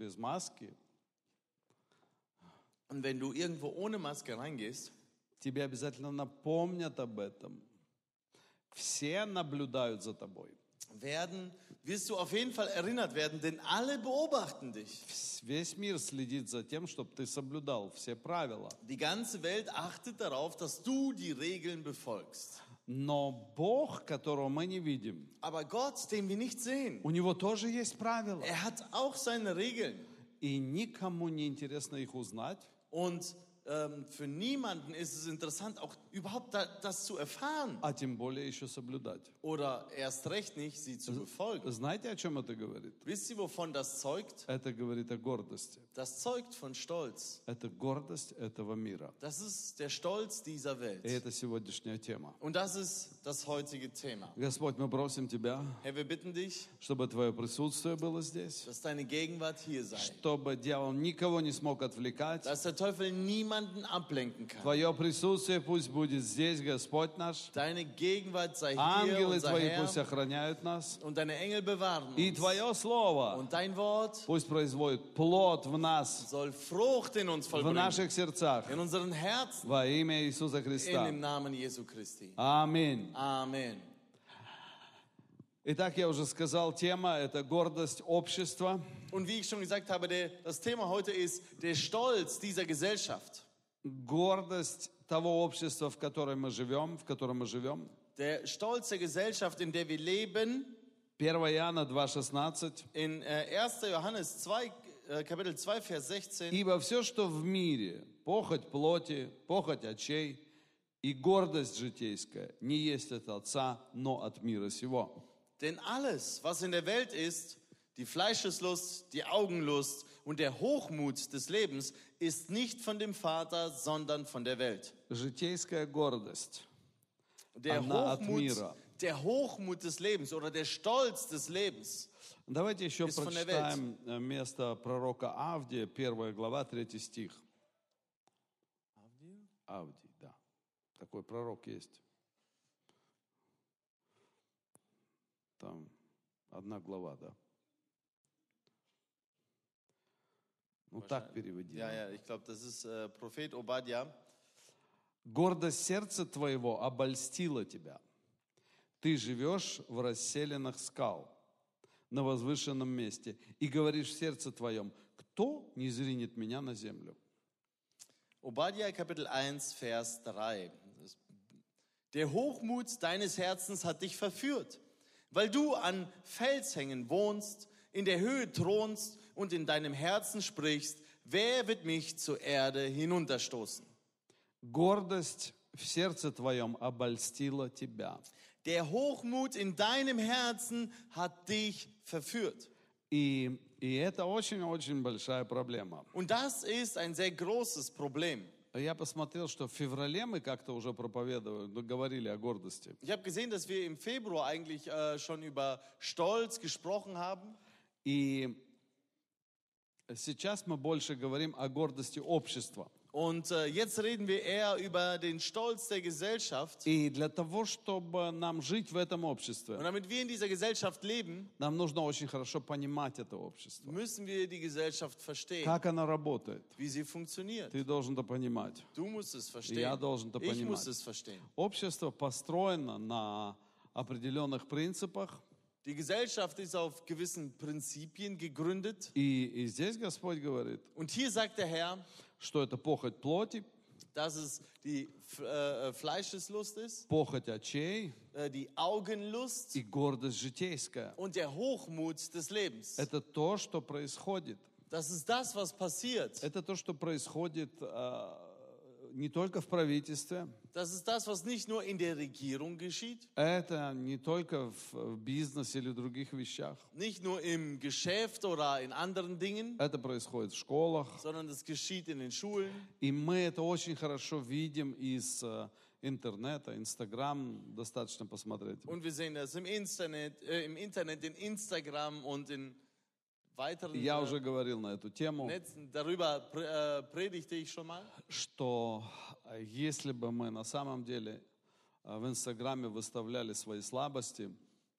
без маски, Und wenn du irgendwo ohne Maske reingehst, тебе обязательно напомнят об этом. Все наблюдают за тобой. werden, wirst du auf jeden Fall erinnert werden, denn alle beobachten dich. Вс- Весь мир следит за тем, чтобы ты соблюдал все правила. Die ganze Welt achtet darauf, dass du die Regeln befolgst. Но Бог, которого мы не видим, Aber Gott, den wir nicht sehen, у него тоже есть правила. er hat auch seine Regeln. И никому не интересно их узнать. Und ähm, für niemanden ist es interessant, auch überhaupt da, das zu erfahren. а тем более еще соблюдать. Oder erst recht nicht, sie zu befolgen. Знаете, о чем это говорит? Wisst ihr, wovon das zeugt? Это говорит о гордости. Das zeugt von Stolz. Это гордость этого мира. Das ist der Stolz dieser И Welt. это сегодняшняя тема. Und das ist das heutige Thema. Господь, мы просим Тебя, Herr, wir bitten dich, чтобы Твое присутствие было здесь, dass deine Gegenwart hier sei. чтобы дьявол никого не смог отвлекать. Dass der Teufel niemanden ablenken kann. Твое присутствие пусть будет здесь, Господь наш. Deine Gegenwart sei hier, Ангелы unser Твои пусть Herr. охраняют нас. Und deine Engel bewahren И uns. Твое Слово Und dein Wort пусть производит плод в нас, soll Frucht in uns в vollbringen. наших сердцах. In unseren Herzen. Во имя Иисуса In Христа. dem Namen Jesu Christi. Аминь. Amen. Итак, я уже сказал, тема – это гордость общества. Und wie ich schon gesagt habe, der, das Thema heute ist der Stolz dieser Gesellschaft. Гордость того общества, в котором мы живем, в котором мы живем. Der Stolz der Gesellschaft, in der wir leben. 1 Иоанна 2,16. In äh, 1. Johannes 2, äh, Kapitel 2, Vers 16. «Ибо все, что в мире, похоть плоти, похоть очей и гордость житейская, не есть от Отца, но от мира сего». Denn alles, was in der Welt ist, die Fleischeslust, die Augenlust und der Hochmut des Lebens, ist nicht von dem Vater, sondern von der Welt. Житейская гордость. Der Hochmut, der Hochmut des Lebens oder der Stolz des Lebens. Давайте еще der прочитаем э, место пророка Авдия, 1 глава, 3 стих. Авдий, да. Такой пророк есть. Там одна глава, да. Ну так переведи. Ja, ja, ich glaube, das ist äh, Prophet Obadja. Гордость сердца твоего обольстила тебя. Ты живешь в расселенных скал, на возвышенном месте, и говоришь в сердце твоем, кто не зринет меня на землю? Obadja Kapitel 1, Vers 3. Das- Der Hochmut deines Herzens hat dich verführt, weil du an Felshängen wohnst, in der Höhe thronst und in deinem Herzen sprichst, wer wird mich zur Erde hinunterstoßen? Гордость в сердце твоем обольстила тебя. Der Hochmut in deinem Herzen hat dich verführt. И, и это очень-очень большая проблема. Und das ist ein sehr großes Problem. Я посмотрел, что в феврале мы как-то уже проповедовали, ну, говорили о гордости. Ich habe gesehen, dass wir im Februar eigentlich äh, schon über Stolz gesprochen haben. И сейчас мы больше говорим о гордости общества. Und äh, jetzt reden wir eher über den Stolz der Gesellschaft. И для того, чтобы нам жить в этом Und обществе, damit wir in dieser Gesellschaft leben, нам нужно очень хорошо понимать это общество. müssen wir die Gesellschaft verstehen, Как оно работает. wie sie funktioniert. Ты должен это понимать. Du musst es Я verstehen. должен это Ich muss понимать. es verstehen. Общество построено на определенных принципах. Die Gesellschaft ist auf gewissen Prinzipien gegründet. И, и здесь Господь говорит, Und hier sagt der Herr, что это похоть плоти, dass es die F- äh, Fleischeslust ist, похоть очей äh, die Augenlust и гордость житейская. und der Hochmut des Lebens. Это то, что происходит. Das ist das, was passiert. Это то, что происходит э, не только в правительстве, Das ist das, was nicht nur in der Regierung geschieht, это не только в, в бизнесе или других вещах. nicht nur im Geschäft oder in anderen Dingen, Это происходит в школах. sondern es geschieht in den Schulen. И мы это очень хорошо видим из э, интернета, Инстаграм, достаточно посмотреть. Und wir sehen das im Internet, äh, im Internet, in Instagram und in weiteren Я äh, уже говорил на эту тему, Netzen. Darüber pr- äh, predigte ich schon mal. что э, если бы мы на самом деле э, в Инстаграме выставляли свои слабости,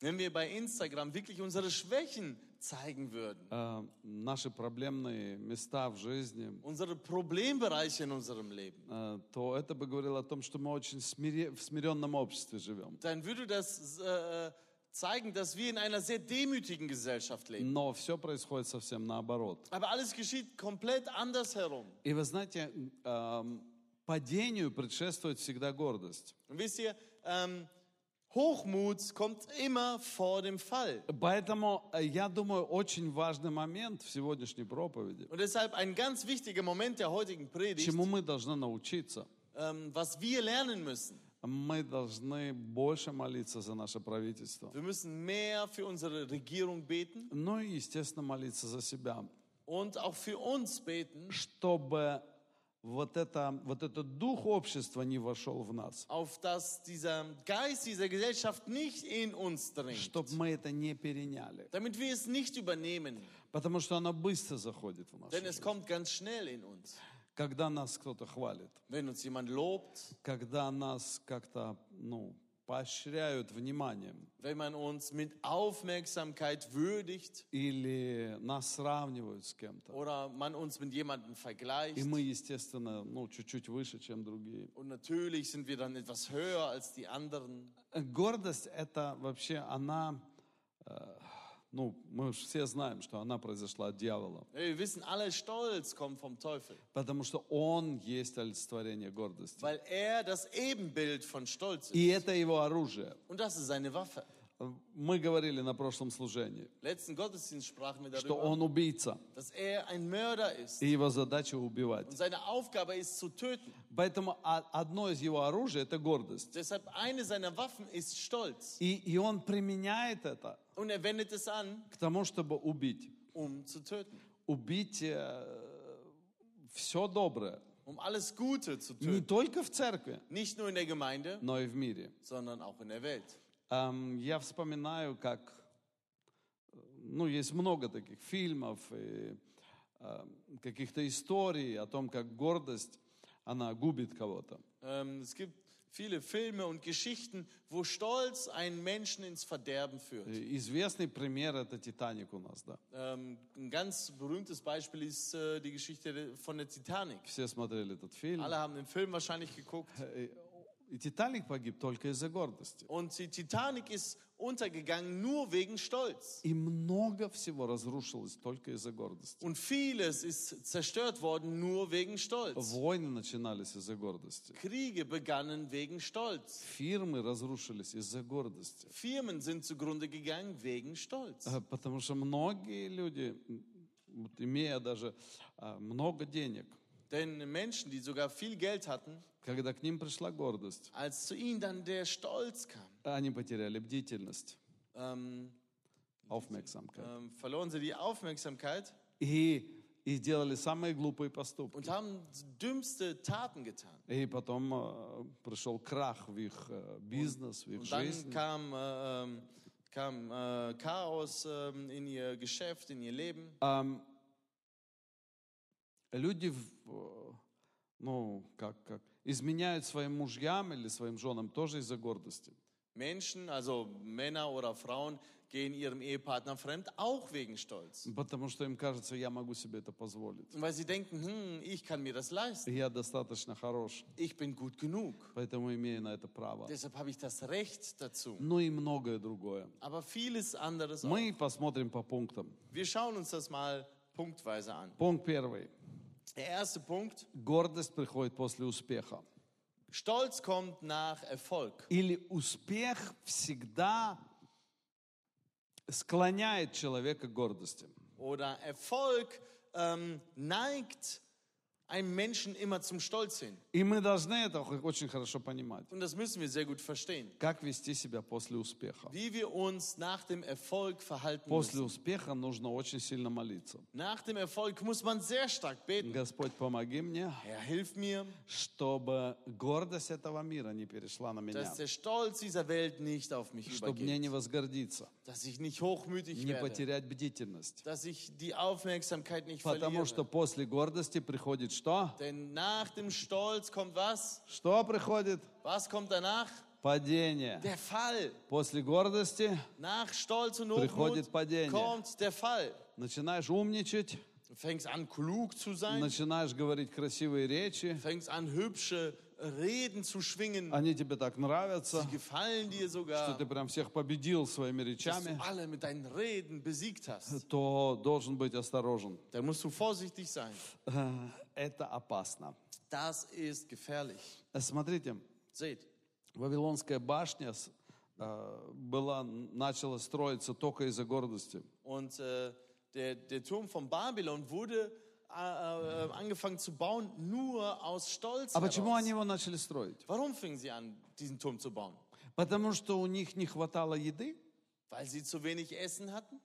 Wenn wir bei Instagram wirklich unsere Schwächen zeigen würden, э, наши проблемные места в жизни, unsere Problembereiche in unserem Leben, э, то это бы говорило о том, что мы очень смире- в смиренном обществе живем. dann würde das äh, zeigen, dass wir in einer sehr demütigen Gesellschaft leben. Но все происходит совсем наоборот. Aber alles geschieht komplett andersherum. И вы знаете, эм, падению предшествует всегда гордость. Und wisst ihr, ähm, Hochmut kommt immer vor dem Fall. Поэтому, э, я думаю, очень важный момент в сегодняшней проповеди, Und deshalb ein ganz wichtiger Moment der heutigen Predigt, чему мы должны научиться. ähm, was wir lernen müssen. Мы должны больше молиться за наше правительство. Wir müssen mehr für unsere Regierung beten Ну и, естественно, молиться за себя, und auch für uns beten, чтобы вот, это, вот этот дух общества не вошел в нас, auf dass dieser Geist dieser Gesellschaft nicht in uns dringt, чтобы мы это не переняли, damit wir es nicht übernehmen, потому что оно быстро заходит в нас. denn es kommt ganz schnell in uns. Когда нас кто-то хвалит, Wenn uns jemand lobt, когда нас как-то, ну, поощряют вниманием wenn man uns mit Aufmerksamkeit würdigt или нас сравнивают с кем-то, oder man uns mit jemandem vergleicht. и мы, естественно, ну, чуть-чуть выше, чем другие. Und natürlich sind wir dann etwas höher als die anderen. Гордость это вообще она, э, ну, мы все знаем, что она произошла от дьявола, Wir wissen alle, Stolz kommt vom Teufel, потому что он есть олицетворение гордости. weil er das Ebenbild von Stolz ist. И это его оружие. Und das ist seine Waffe. Мы говорили на прошлом служении, Letzten Gottesdienst sprachen wir что darüber, он убийца, dass er ein Mörder ist. и его задача убивать. Und seine Aufgabe ist zu töten. Поэтому одно из его оружия – это гордость. Deshalb eine seiner Waffen ist Stolz. И, и он применяет это Und er wendet es an, к тому, чтобы убить. um zu töten. Убить все доброе. Um alles Gute zu Не töten. только в церкви, Nicht nur in der Gemeinde, но и в мире. sondern auch in der Welt. Эм, Я вспоминаю, как, э, ну, есть много таких фильмов и эм, каких-то историй о том, как гордость, она губит кого-то. Ähm, es gibt viele Filme und Geschichten, wo Stolz einen Menschen ins Verderben führt. И Известный пример – это «Титаник» у нас, да. Ähm, ein ganz berühmtes Beispiel ist äh, die Geschichte de- von der Titanic. Все смотрели этот фильм. Alle haben den Film wahrscheinlich geguckt. Э, И «Титаник» погиб только из-за гордости. Und die Titanic ist untergegangen nur wegen Stolz. И много всего разрушилось только из-за гордости. Und vieles ist zerstört worden nur wegen Stolz. Войны начинались из-за гордости. Kriege begannen wegen Stolz. Фирмы разрушились из-за гордости. Firmen sind zugrunde gegangen wegen Stolz. Э, Потому что многие люди, имея даже а, много денег, Denn Menschen, die sogar viel Geld hatten, когда к ним пришла гордость, als zu ihnen dann der Stolz kam, они потеряли бдительность, ähm, aufmerksamkeit. ähm, verloren sie die Aufmerksamkeit И, и делали самые глупые поступки. und haben dümmste Taten getan. И потом э, пришел крах в их э, бизнес, в их Und dann жизнь. kam, äh, ähm, kam äh, Chaos ähm, in ihr Geschäft, in ihr Leben. Ам, люди, в- э, ну, как, как, изменяют своим мужьям или своим женам тоже из-за гордости. Menschen, also Männer oder Frauen, gehen ihrem Ehepartner fremd, auch wegen Stolz. Потому что им кажется, я могу себе это позволить. Weil sie denken, hm, ich kann mir das leisten. Я достаточно хорош, Ich bin gut genug. поэтому имею на это право. Deshalb habe ich das Recht dazu. Ну и многое другое. Aber vieles anderes auch. Мы посмотрим по пунктам. Wir schauen uns das mal punktweise an. Пункт первый. Der erste Punkt, Гордость приходит после успеха. Stolz kommt nach Erfolg. Или успех всегда склоняет человека к гордости. Oder Erfolg ähm, neigt einem Menschen immer zum Stolz hin. И мы должны это очень хорошо понимать. Und das müssen wir sehr gut verstehen. Как вести себя после успеха? Wie wir uns nach dem Erfolg verhalten После müssen. успеха нужно очень сильно молиться. Nach dem Erfolg muss man sehr stark beten. Господь, помоги мне, Herr, hilf mir, чтобы гордость этого мира не перешла на меня. dass der Stolz dieser Welt nicht auf mich Чтобы мне не übergeht. возгордиться, Dass ich nicht hochmütig не werde. потерять бдительность. Dass ich die Aufmerksamkeit nicht Потому что verliere. после гордости приходит что? Denn nach dem Stolz kommt was? Что приходит? Was kommt danach? Падение. der Fall. После гордости Nach Stolz und Приходит Hochmut падение. kommt der Fall. начинаешь умничать, Du fängst an, klug zu sein, начинаешь говорить красивые речи, fängst an, hübsche Reden zu schwingen. они тебе так нравятся, Sie gefallen dir что sogar, ты прям всех победил своими dass речами, du alle mit deinen Reden besiegt hast. то должен быть осторожен. Da musst du vorsichtig sein. Э, Это опасно. Das ist gefährlich. Э, Смотрите, Seht, Вавилонская башня э, была, начала строиться только из-за гордости. und äh, der, der Turm von Babylon wurde äh, äh, angefangen zu bauen nur aus Stolz. А почему heraus. они его начали строить? Warum fingen sie an, diesen Turm zu bauen? Потому что у них не хватало еды? Weil sie zu wenig Essen hatten?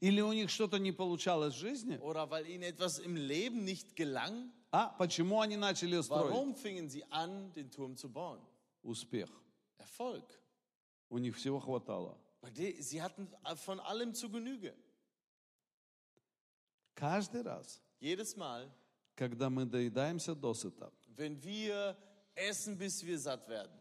Или у них что-то не получалось в жизни? Oder weil ihnen etwas im Leben nicht gelang? А почему они начали строить? Warum fingen sie an, den Turm zu bauen? Успех. Erfolg. У них всего хватало. Sie hatten von allem zu Genüge. Каждый раз, Jedes Mal, когда мы доедаемся досыта, wenn wir essen, bis wir satt werden,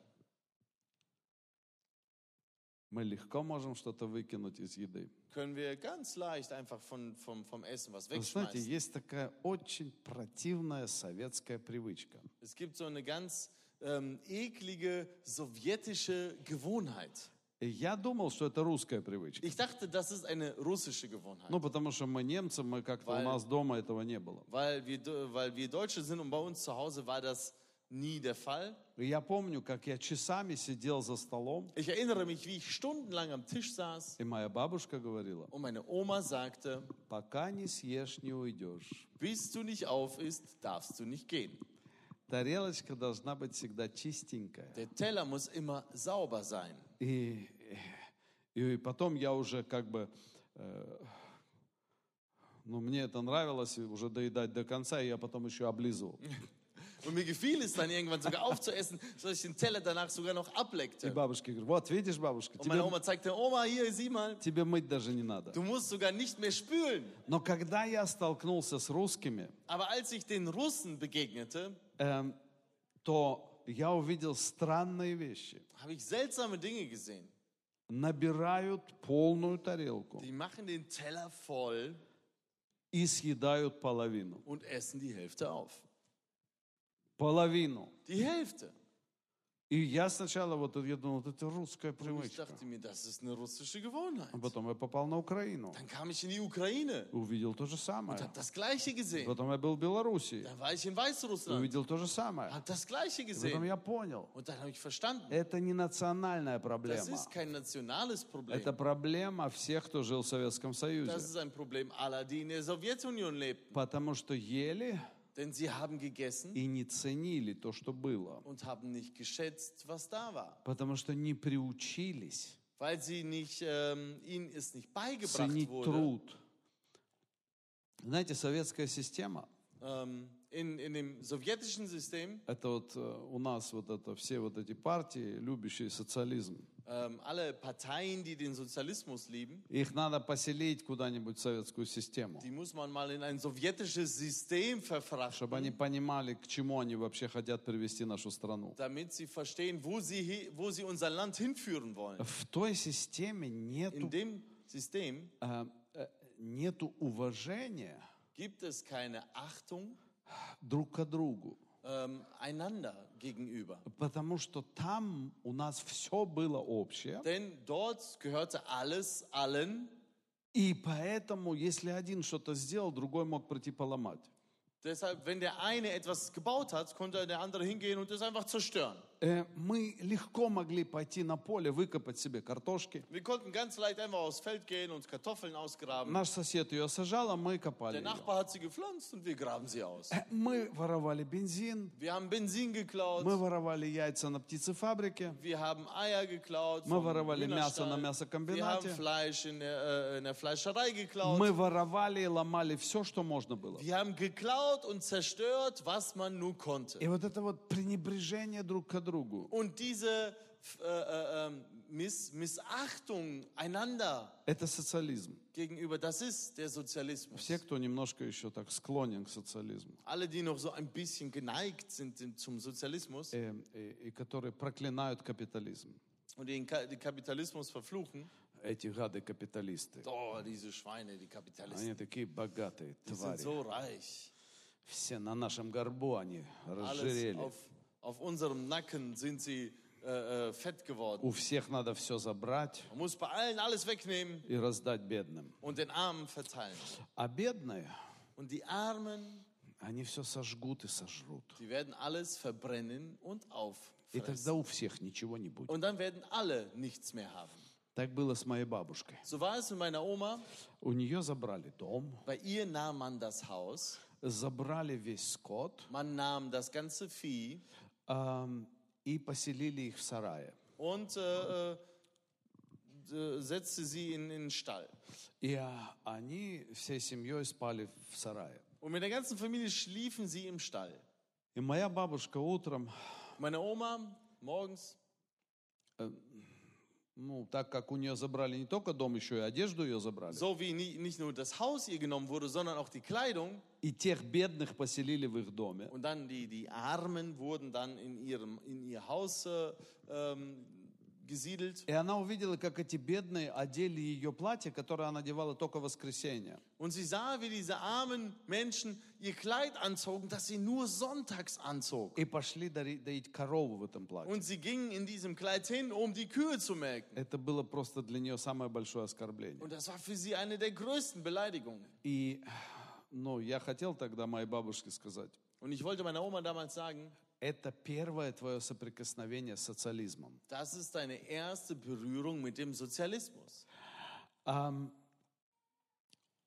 мы легко можем что-то выкинуть из еды. können wir ganz leicht einfach von, vom, vom Essen was Вы знаете, есть такая очень противная советская привычка. Es gibt so eine ganz ähm, eklige sowjetische Gewohnheit. И я думал, что это русская привычка. Ich dachte, das ist eine russische Gewohnheit. Ну, потому что мы немцы, мы как-то у нас дома этого не было. Weil wir, weil wir Deutsche sind und bei uns zu Hause war das nie der Fall. Я помню, как я часами сидел за столом, Ich erinnere mich, wie ich stundenlang am Tisch saß и моя бабушка говорила, und meine Oma sagte, пока не съешь, не уйдешь. bis du nicht auf isst, darfst du nicht gehen. Тарелочка должна быть всегда чистенькая. Der Teller muss immer sauber sein. И, и потом я уже как бы, э, ну, мне это нравилось, уже доедать до конца, и я потом еще облизывал. Und mir gefiel es dann irgendwann sogar aufzuessen, sodass ich den Teller danach sogar noch И ableckte. бабушке говорю, вот видишь, бабушка, Und meine тебе, Oma zeigte, Oma, hier, sieh mal, тебе мыть даже не надо. du musst sogar nicht mehr spülen. Но когда я столкнулся с русскими, Aber als ich den Russen begegnete, эм, то я увидел странные вещи. habe ich seltsame Dinge gesehen. Набирают полную тарелку Die machen den Teller voll и съедают половину. und essen die Hälfte auf. Половину. Die Hälfte. И я сначала вот я думал, вот это русская Und ich привычка. dachte mir, das ist eine russische Gewohnheit. А потом я попал на Украину. Dann kam ich in die Ukraine Увидел то же самое. und habe das Gleiche gesehen. Потом я был в Белоруссии. Dann war ich in Weißrussland, Увидел то же самое. habe das Gleiche И потом gesehen. я понял, Und dann habe ich verstanden, это не национальная das проблема. ist kein nationales Problem. Это проблема всех, кто жил в Советском Das Союзе. ist ein Problem aller, die in der Sowjetunion lebten. Потому что ели Denn sie haben gegessen и не ценили то, что было. und haben nicht geschätzt, was da war. Потому что не приучились Weil sie nicht, ähm, ihnen es nicht beigebracht ценить wurde. труд. Знаете, советская система, Ähm, in, in dem sowjetischen System, это вот э, у нас вот это, все вот эти партии, любящие социализм, ähm, alle Parteien, die den Sozialismus lieben, их надо поселить куда-нибудь в советскую систему, die muss man mal in ein sowjetisches System verfrachten, чтобы они понимали, к чему они вообще хотят привести нашу страну. damit sie verstehen, wo sie, wo sie unser Land hinführen wollen. В той системе In нету, dem System э, э, нету уважения gibt es keine Achtung друг к другу. ähm, einander gegenüber. Потому что там у нас все было общее. Denn dort gehörte alles allen. И поэтому, если один что-то сделал, другой мог прийти поломать. Deshalb, wenn der eine etwas gebaut hat, konnte der andere hingehen und es einfach zerstören. Э, Мы легко могли пойти на поле, выкопать себе картошки. Wir konnten ganz leicht einfach aufs Feld gehen und Kartoffeln ausgraben. Наш сосед ее сажал, а мы копали Der. Nachbar hat sie gepflanzt und wir graben sie aus. Э, Мы воровали бензин, Wir haben Benzin geklaut, мы воровали яйца на птицефабрике, wir haben Eier geklaut, Мы воровали мясо на мясокомбинате. wir haben Fleisch in der, äh, in der Fleischerei geklaut. мы воровали и ломали все, что можно было. Wir haben geklaut und zerstört, was man nur konnte. И вот это вот пренебрежение друг к другу, Und diese äh, äh, ähm, Miss, Missachtung einander Это социализм. gegenüber, das ist der Sozialismus. Все, кто немножко еще так склонен к социализму, Alle, die noch so ein bisschen geneigt sind zum Sozialismus э, и, и которые проклинают капитализм. und den, Ka den Kapitalismus verfluchen, Эти гады-капиталисты. oh, diese Schweine, die Kapitalisten, Они такие богатые die sind твари. so reich. Все на нашем горбу они разжирели. auf, auf unserem Nacken sind sie äh, äh, fett geworden. У всех надо все забрать Man muss bei allen alles wegnehmen и раздать бедным. und den Armen verteilen. А бедные, Und die Armen, они все сожгут и сожрут. die werden alles verbrennen und И auffressen. тогда у всех ничего не будет. Und dann werden alle nichts mehr haben. Так было с моей бабушкой. So war es mit meiner Oma. У нее забрали дом, Bei ihr nahm man das Haus, забрали весь скот man nahm das ganze Vieh ам, и поселили их в сарае. und äh, äh, äh, setzte sie in, in den Stall. И а, они всей семьей спали в сарае. Und mit der ganzen Familie schliefen sie im Stall. И моя бабушка утром, Meine Oma morgens, ну, так как у нее забрали не только дом, еще и одежду ее забрали, so wie nie, nicht nur das Haus ihr genommen wurde, sondern auch die Kleidung. и тех бедных поселили в их доме, Und dann die, die Armen wurden dann in, ihrem, in ihr Haus äh, ähm, gesiedelt. И она увидела, как эти бедные одели ее платье, которое она надевала только в воскресенье. Und sie sah, wie diese armen Menschen ihr Kleid anzogen, das sie nur sonntags anzog. И пошли доить корову в этом платье. Und sie gingen in diesem Kleid hin, um die Kühe zu melken. Это было просто для нее самое большое оскорбление. Und das war für sie eine der größten Beleidigungen. И, ну, я хотел тогда моей бабушке сказать, Und ich wollte meiner Oma damals sagen, это первое твое соприкосновение с социализмом. das ist deine erste Berührung mit dem Sozialismus. Ам,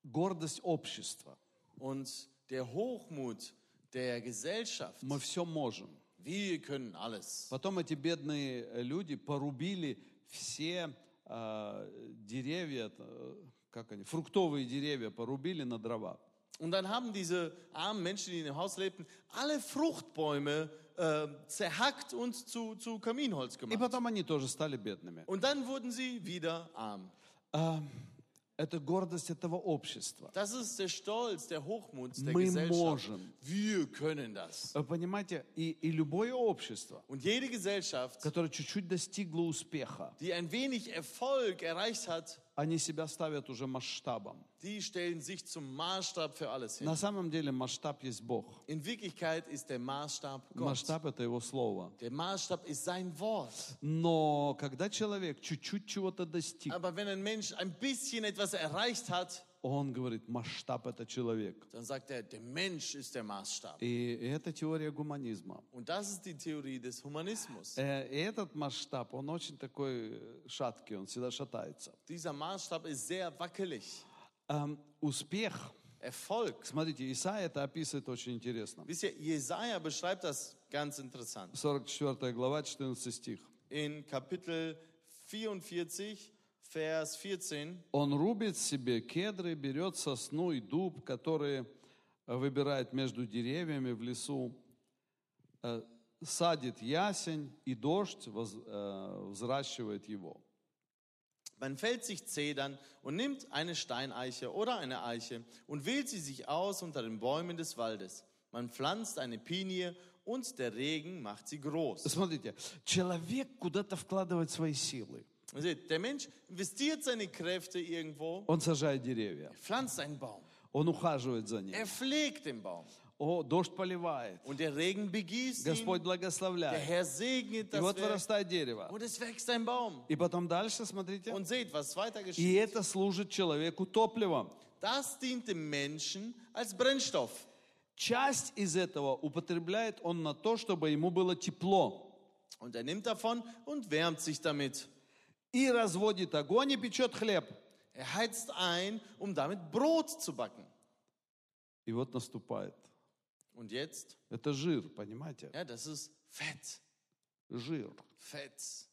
гордость общества. Und der Hochmut der Gesellschaft. Мы все можем. Wir können alles. Потом эти бедные э, люди порубили все а, деревья, э, как они, фруктовые деревья порубили на дрова. Und dann haben diese armen Menschen, die in dem Haus lebten, alle Fruchtbäume äh, zerhackt und zu, zu Kaminholz И gemacht. потом они тоже стали бедными. Und dann wurden sie wieder arm. А, это гордость этого общества. Das ist der Stolz, der Hochmut der Мы Gesellschaft. можем. Wir können das. Вы понимаете, и, и любое общество, Und jede Gesellschaft, которое чуть-чуть достигло успеха, die ein wenig Erfolg erreicht hat, они себя ставят уже масштабом. die stellen sich zum Maßstab für alles hin. На самом деле масштаб есть Бог. In Wirklichkeit ist der Maßstab Gott. Масштаб это Его Слово. Der Maßstab ist sein Wort. Но когда человек чуть-чуть чего-то достиг, Aber wenn ein Mensch ein bisschen etwas erreicht hat, он говорит, масштаб это человек. dann sagt er, der Mensch ist der Maßstab. И это теория гуманизма. Und das ist die Theorie des Humanismus. Э, И этот масштаб, он очень такой э, шаткий, он всегда шатается. Dieser Maßstab ist sehr wackelig. Эм, Успех, Erfolg. смотрите, Исаия это описывает очень интересно. Wisst ihr, Jesaja beschreibt das ganz interessant. 44 глава, 14 стих. In Kapitel 44, Vers 14. Он рубит себе кедры, берет сосну и дуб, которые э, выбирает между деревьями в лесу, э, садит ясень, и дождь воз- э, взращивает его. Man fällt sich Zedern und nimmt eine Steineiche oder eine Eiche und wählt sie sich aus unter den Bäumen des Waldes. Man pflanzt eine Pinie und der Regen macht sie groß. Смотрите, человек куда-то вкладывает свои силы. Seht, der Mensch investiert seine Kräfte irgendwo, Он сажает деревья, pflanzt einen Baum, он ухаживает за ним. er pflegt den Baum О, дождь поливает, und der Regen begießt Господь der благословляет. Herr segnet И das вот Werk вырастает дерево. und es wächst ein Baum. И потом дальше, смотрите, Und seht, was weiter и geschieht. это служит человеку топливом. Das dient dem Menschen als Brennstoff. Часть из этого употребляет он на то, чтобы ему было тепло. Und er nimmt davon und wärmt sich damit. И разводит огонь и печет хлеб. Er heizt ein, um damit Brot zu backen. И вот наступает. Und jetzt, Это жир, понимаете? ja, das ist Fett. Жир. Fett.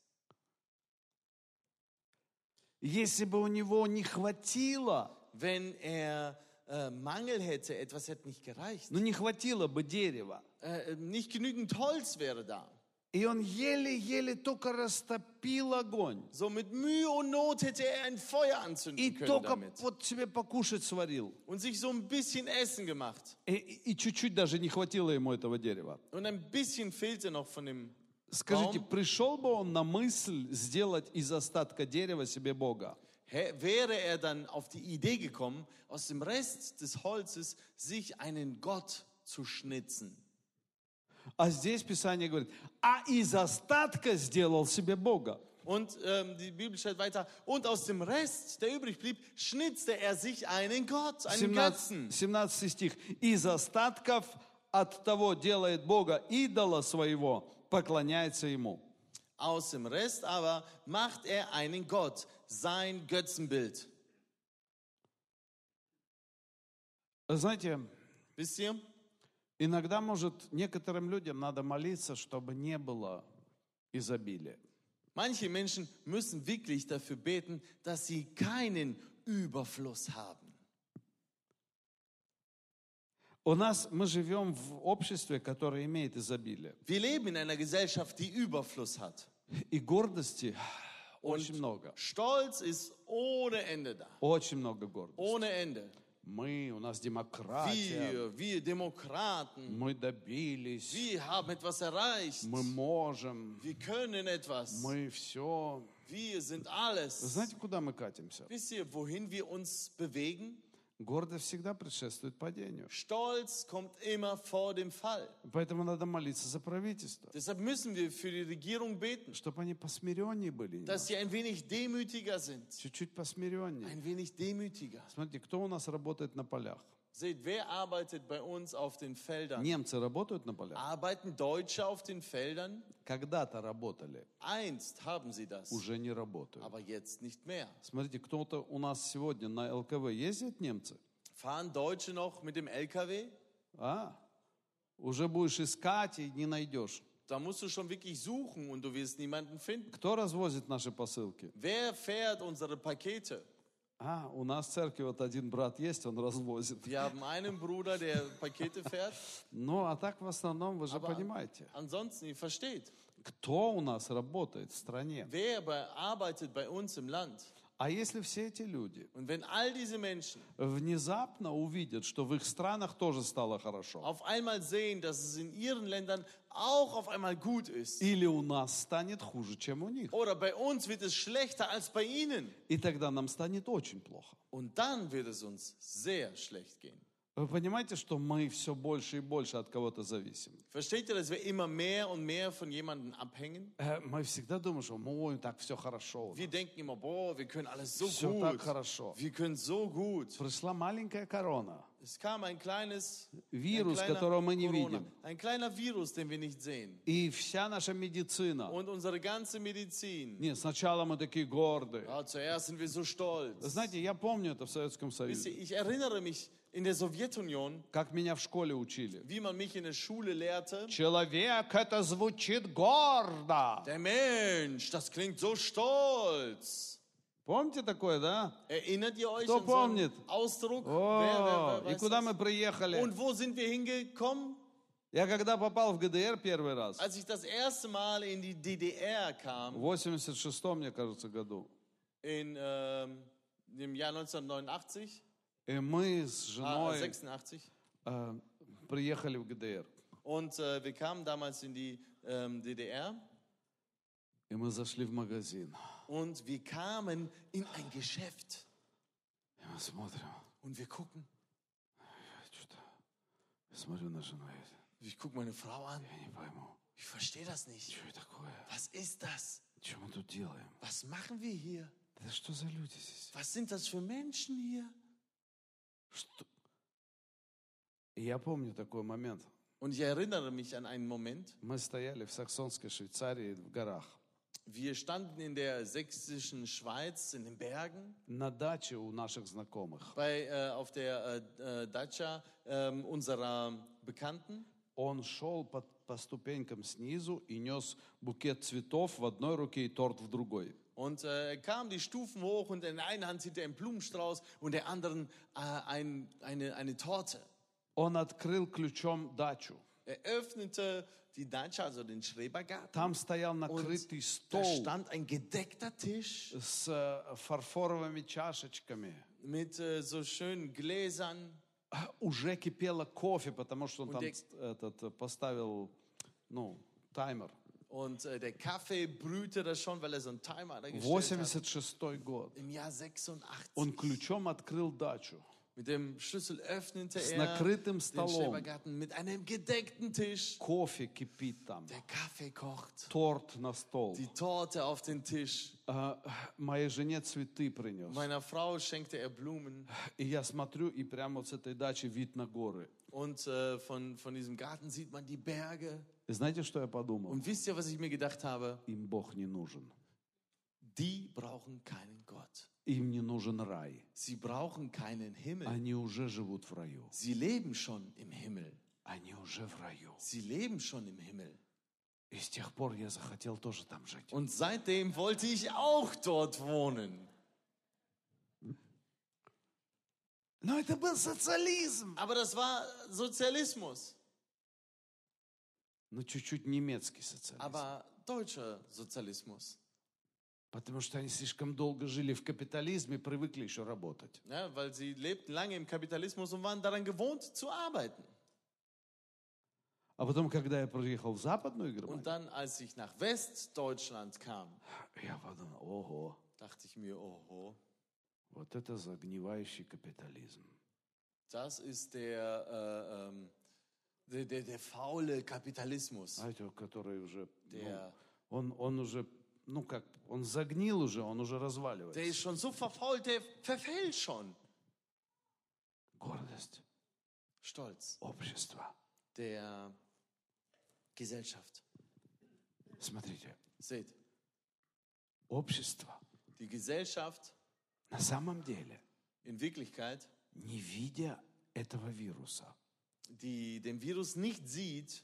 Если бы у него не хватило, Wenn er äh, Mangel hätte, etwas hätte nicht gereicht. ну не хватило бы дерева, Äh, nicht genügend Holz wäre da. И он еле-еле только растопил огонь. So mit Mühe und Not hätte er ein Feuer И anzünden können только damit. вот себе покушать сварил. Und sich so ein bisschen Essen gemacht. И, и чуть-чуть даже не хватило ему этого дерева. Und ein bisschen fehlte noch von dem Скажите, Baum. пришел бы он на мысль сделать из остатка дерева себе Бога? Wäre er dann auf die Idee gekommen, aus dem Rest des Holzes sich einen Gott zu schnitzen? А здесь Писание говорит, а из остатка сделал себе Бога. Und ähm, die Bibel stellt weiter, und aus dem Rest, der übrig blieb, schnitzte er sich einen Gott, einen 17, Götzen. 17 стих. Из остатков от того делает Бога идола своего, поклоняется ему. Aus dem Rest aber macht er einen Gott, sein Götzenbild. Знаете, Wisst ihr? Иногда, может, некоторым людям надо молиться, чтобы не было изобилия. Manche Menschen müssen wirklich dafür beten, dass sie keinen Überfluss haben. У нас, мы живем в обществе, которое имеет изобилие. Wir leben in einer Gesellschaft, die Überfluss hat. И гордости очень много. Stolz ist ohne Ende da. Очень много гордости. Ohne Ende. Мы, у нас демократия, Wir, wir Demokraten, мы добились, wir haben etwas erreicht. мы можем, Wir können etwas. мы все. Wir sind Вы alles. знаете, куда мы катимся? Wisst ihr, wohin wir uns bewegen? Гордость всегда предшествует падению. Stolz kommt immer vor dem Fall. Поэтому надо молиться за правительство, Deshalb müssen wir für die Regierung beten, чтобы они посмиреннее были. dass sie ein wenig demütiger sind. Чуть-чуть посмиреннее. Ein wenig demütiger. Смотрите, кто у нас работает на полях? Seht, wer arbeitet bei uns auf den Feldern? Немцы работают на полях? Arbeiten Deutsche auf den Feldern? Когда-то работали, Einst haben sie das, уже не работают. aber jetzt nicht mehr. Смотрите, кто-то у нас сегодня на ЛКВ ездят немцы? Fahren Deutsche noch mit dem LKW? А? Уже будешь искать и не найдешь. Da musst du schon wirklich suchen und du wirst niemanden finden. Кто развозит наши посылки? Wer fährt unsere Pakete? А, у нас в церкви вот один брат есть, он развозит. Wir haben einen Bruder, der Pakete fährt. Ну, а так в основном, вы же Aber понимаете, ansonsten, ihr versteht, кто у нас работает в стране. wer bei, arbeitet bei uns im Land? А если все эти люди Und wenn all diese Menschen внезапно увидят, что в их странах тоже стало хорошо, auf einmal sehen, dass es in ihren Ländern auch auf einmal gut ist, или у нас станет хуже, чем у них, oder bei uns wird es schlechter als bei ihnen, и тогда нам станет очень плохо. und dann wird es uns sehr schlecht gehen. Вы понимаете, что мы все больше и больше от кого-то зависим? Versteht ihr, dass wir immer mehr und mehr von jemandem abhängen? Э, Мы всегда думаем, что ой, так все хорошо. у Wir нас. denken immer, boah, wir können alles so Все так хорошо. Wir können so gut. Пришла маленькая корона, Es kam ein kleines вирус, ein которого мы не Corona, видим. ein kleiner Virus, den wir nicht sehen. И вся наша медицина. Und unsere ganze Medizin. Нет, sначала мы такие гордые. Ja, zuerst sind wir so stolz. Знаете, я помню это в Советском Wisst ihr, Союзе, ich erinnere mich in der Sowjetunion, как меня в школе учили. wie man mich in der Schule lehrte. Человек это звучит гордо. Der Mensch, das klingt so stolz. Помните такое, да? Erinnert ihr euch Кто an so помнит? Ausdruck? О, wer, wer, wer и куда das? мы приехали? Und wo sind wir hingekommen? Я когда попал в ГДР первый раз, Als ich das erste Mal in die DDR kam, в 86-м, мне кажется, году, in ähm, im Jahr 1989, и мы с ah, женой 86, э, приехали в ГДР. und äh, wir kamen damals in die ähm, DDR И мы зашли в магазин. und wir kamen in ein Geschäft И мы смотрим. und wir gucken, Что-то... Я смотрю на жену. Я, ich gucke meine Frau an, я не пойму, ich verstehe das nicht. что это такое? Was ist das? Что мы тут делаем? Was machen wir hier? Это что за люди здесь? Was sind das für Menschen hier? Что? Я помню такой момент. Und ich erinnere mich an einen Moment. Мы стояли в саксонской Швейцарии в горах. Wir standen in der sächsischen Schweiz in den Bergen На даче у наших знакомых. bei, äh, auf der äh, äh, Dacia ähm, unserer Bekannten. Он шел по, по ступенькам снизу и нес букет цветов в одной руке и торт в другой. Und äh, er kam die Stufen hoch und in der einen Hand hielt er einen Blumenstrauß und der anderen äh, ein, eine, eine Torte. Он открыл ключом дачу. Er öffnete die Datscha, also den Schrebergarten. Там стоял Und накрытый da стол stand ein gedeckter Tisch с э, фарфоровыми чашечками. mit äh, so schönen Gläsern. А, Уже кипело кофе, потому что он Und там der- ц- этот, э, поставил ну, таймер. Und äh, der Kaffee brühte das schon, weil er so einen Timer da gestellt hat. 86 gод. Im Jahr 86. Он ключом открыл дачу. Mit dem Schlüssel öffnete С er накрытым den столом. Schrebergarten mit einem gedeckten Tisch. Кофе кипит там. Der Kaffee kocht. Торт на стол. Die Torte auf den Tisch. А, Моей жене цветы принес. Meiner Frau schenkte er Blumen. И я смотрю, и прямо вот с этой дачи вид на горы. Und äh, von, von diesem Garten sieht man die Berge. И знаете, что я подумал? Und wisst ihr, was ich mir gedacht habe? Им Бог не нужен. Die brauchen keinen Gott. Им не нужен рай. Sie brauchen keinen Himmel. Они уже живут в раю. Sie leben schon im Himmel. Они уже в раю. Sie leben schon im Himmel. И с тех пор я захотел тоже там жить. Und seitdem wollte ich auch dort wohnen. Но это был социализм. Aber das war Sozialismus. Но чуть-чуть немецкий социализм. Aber deutscher Sozialismus. Потому что они слишком долго жили в капитализме, привыкли еще работать. Ja, weil sie lebten lange im Kapitalismus und waren daran gewohnt zu arbeiten. А потом, когда я приехал в Западную Германию, Und dann, als ich nach Westdeutschland kam, я подумал, ого, dachte ich mir, oho, вот это загнивающий капитализм. das ist der, äh, ähm, der, der, der faule Kapitalismus. Знаете, который уже, ну, Der, он, он уже, ну как, он загнил уже, он уже der разваливается. ist schon so verfault, der verfällt schon. Гордость, Stolz общество. der Gesellschaft. Смотрите, Seht, общество die Gesellschaft на самом деле, in Wirklichkeit, не видя этого вируса, die den Virus nicht sieht,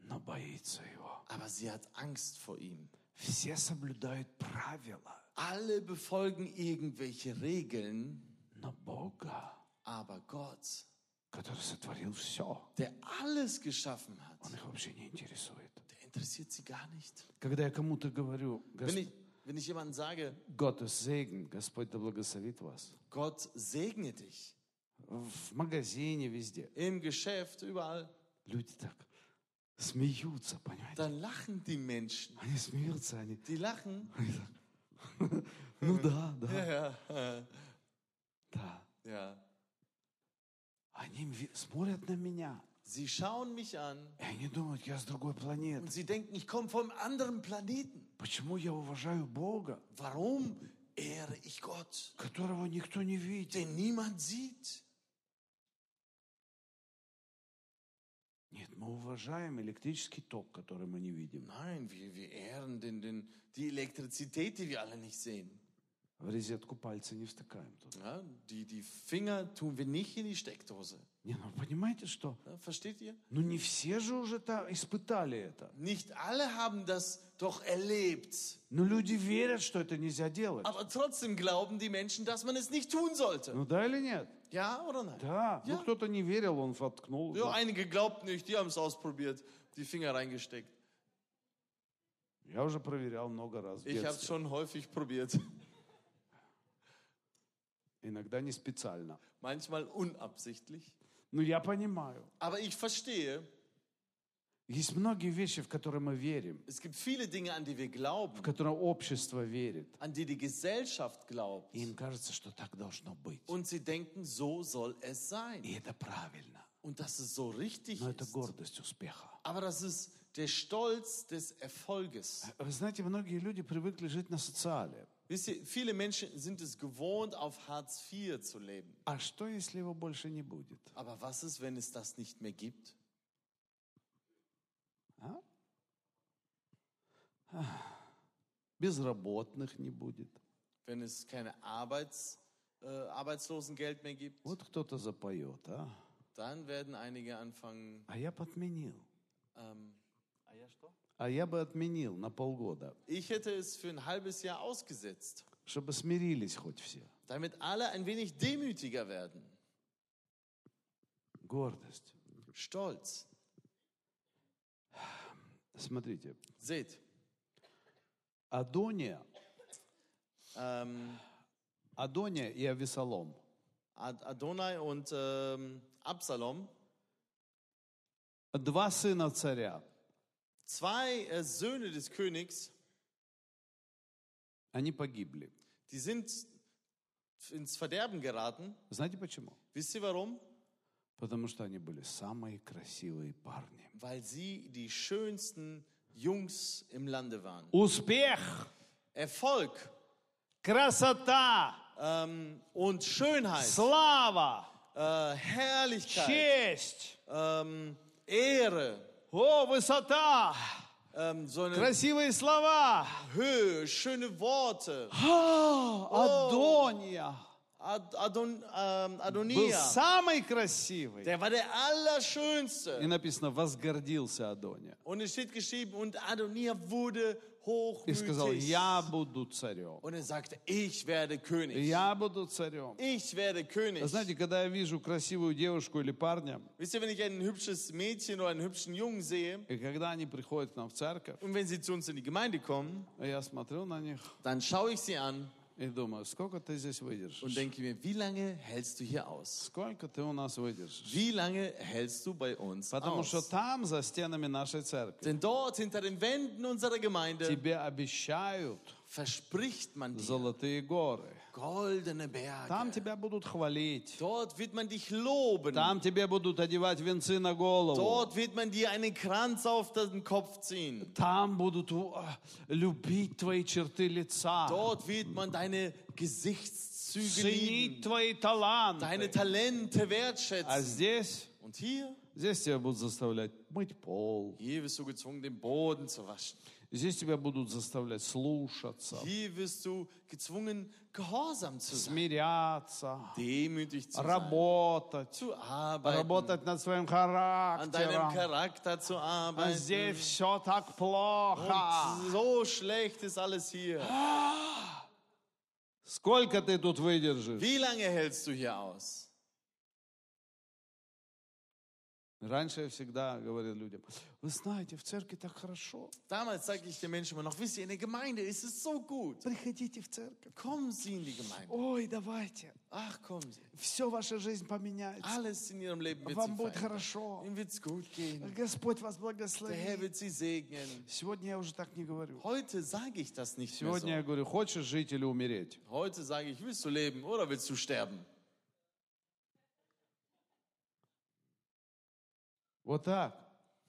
но боится его. aber sie hat Angst vor ihm. Все соблюдают правила, Alle befolgen irgendwelche Regeln, но Бога, aber Gott, который сотворил все, der alles geschaffen hat, он их вообще не интересует. der interessiert sie gar nicht. Когда я кому-то говорю, Wenn «Гос- ich, wenn ich jemandem sage, Gottes Segen, Господь да благословит вас, Gott segne dich, в магазине, везде, im Geschäft, überall, люди так Смеются, понимаете? dann lachen die Menschen. Они смеются, они, Die lachen. они так, ну да, да, Ja, ja, да. ja. Они ви- смотрят на меня, Sie schauen mich an и они думают, я с другой планеты. und sie denken, ich komme vom anderen Planeten. Почему я уважаю Бога, Warum ehre ich Gott, которого никто не видит? den niemand sieht? Мы уважаем электрический ток, который мы не видим. Nein, wir, wir ehren den, den, die Elektrizität, die wir alle nicht sehen. В розетку пальцы не втыкаем тут. Ja, die, die Finger tun wir nicht in die Steckdose. Не, ну понимаете, что? Ja, versteht ihr? Ну не все же уже та- испытали это. Nicht alle haben das doch erlebt. Но люди верят, что это нельзя делать. Aber trotzdem glauben die Menschen, dass man es nicht tun sollte. Ну да или нет? Ja oder nein? Да. Ну Ja. кто-то не верил, он воткнул. Ja, einige glaubten nicht, die haben es ausprobiert, die Finger reingesteckt. Я уже проверял много раз Ich habe schon häufig probiert. Иногда не специально. Manchmal unabsichtlich. Но я понимаю. Aber ich verstehe, Есть многие вещи, в которые мы верим, es gibt viele Dinge, an die wir в glauben, которые общество верит. an die die Gesellschaft glaubt. И им кажется, что так должно быть. Und sie denken, so soll es И sein. это правильно. Und dass es so richtig Но это ist. гордость успеха. Aber das ist der Stolz des Erfolges. Вы знаете, многие люди привыкли жить на социале. Wisst ihr, viele Menschen sind es gewohnt, auf Hartz IV zu leben. А что, если его больше не будет? Aber was ist, wenn es das nicht mehr gibt? А? Ах, Безработных не будет. Wenn es keine Arbeits, äh, Arbeitslosengeld mehr gibt? Вот кто-то запоет, а? Dann werden einige anfangen. А я бы отменил. Ähm, А я Бы отменил на полгода, ich hätte es für ein halbes Jahr ausgesetzt, чтобы смирились хоть все. damit alle ein wenig demütiger werden. Гордость. Stolz. Смотрите, Seht, Адония, ähm, Адония и Авесолом. Ad- Adonai und ähm, Absalom, Два сына царя. zwei äh, Söhne des Königs, Они погибли. die sind ins Verderben geraten. Знаете почему? Wisst ihr warum? Потому что они были самые красивые парни. Weil sie die schönsten Jungs im Lande waren. Успех, Erfolg красота, ähm, und Schönheit, слава, äh, Herrlichkeit, честь, ähm, Ehre, О, высота, ähm, so красивые слова. Höhe, schöne Worte. А, Адония Ad Adon ähm, был Adonia, самый красивый. der war der Allerschönste. И написано, возгордился Адония. Und es steht geschrieben, und Adonia wurde И сказал, hochmütig. я буду царем. Und er sagte, ich werde König. Я буду царем. Ich werde König. Знаете, когда я вижу красивую девушку или парня, Wisst ihr, wenn ich ein hübsches Mädchen oder einen hübschen Jungen sehe, и когда они приходят к нам в церковь, und wenn sie zu uns in die Gemeinde kommen, я смотрю на них dann schaue ich sie an и думаю, сколько ты здесь und выдержишь? denke mir, wie lange hältst du hier aus? Сколько ты у нас выдержишь? Wie lange hältst du bei uns Потому что aus? там, за стенами нашей церкви, Denn dort hinter den Wänden unserer Gemeinde тебе обещают verspricht man dir золотые горы. goldene Там Berge. тебя будут хвалить. Dort wird man dich loben. Там тебе будут одевать венцы на голову. Dort wird man dir einen Kranz auf den Kopf ziehen. Там будут а, любить твои черты лица. Dort wird man deine Gesichtszüge Ценить lieben, твои deine таланты. Talente А wertschätzen. здесь, Und hier, здесь тебя будут заставлять мыть пол. hier wirst du gezwungen, den Boden zu waschen. Здесь тебя будут заставлять слушаться, Hier wirst du gezwungen, gehorsam zu sein, смиряться, demütig zu sein, работать, zu arbeiten, работать над своим an deinem характером. Charakter zu А arbeiten. здесь все так плохо. Und so schlecht ist alles hier. Сколько ты тут выдержишь? Wie lange hältst du hier aus? Раньше я всегда говорил людям, вы знаете, в церкви так хорошо. Damals sage ich den Menschen immer noch, wisst ihr, in der Gemeinde ist es so gut. Приходите в церковь. Kommen Sie in die Gemeinde. Ой, давайте. Ach, kommen Sie. Все ваша жизнь поменяется. Alles in Ihrem Leben wird Вам будет хорошо. Ihnen wird es gut gehen. Господь вас Der Herr благословит. wird Sie segnen. Сегодня я уже так не говорю. Heute sage ich das nicht mehr Сегодня я so. говорю, хочешь жить или умереть? Heute sage ich, willst du leben oder willst du sterben? Вот так.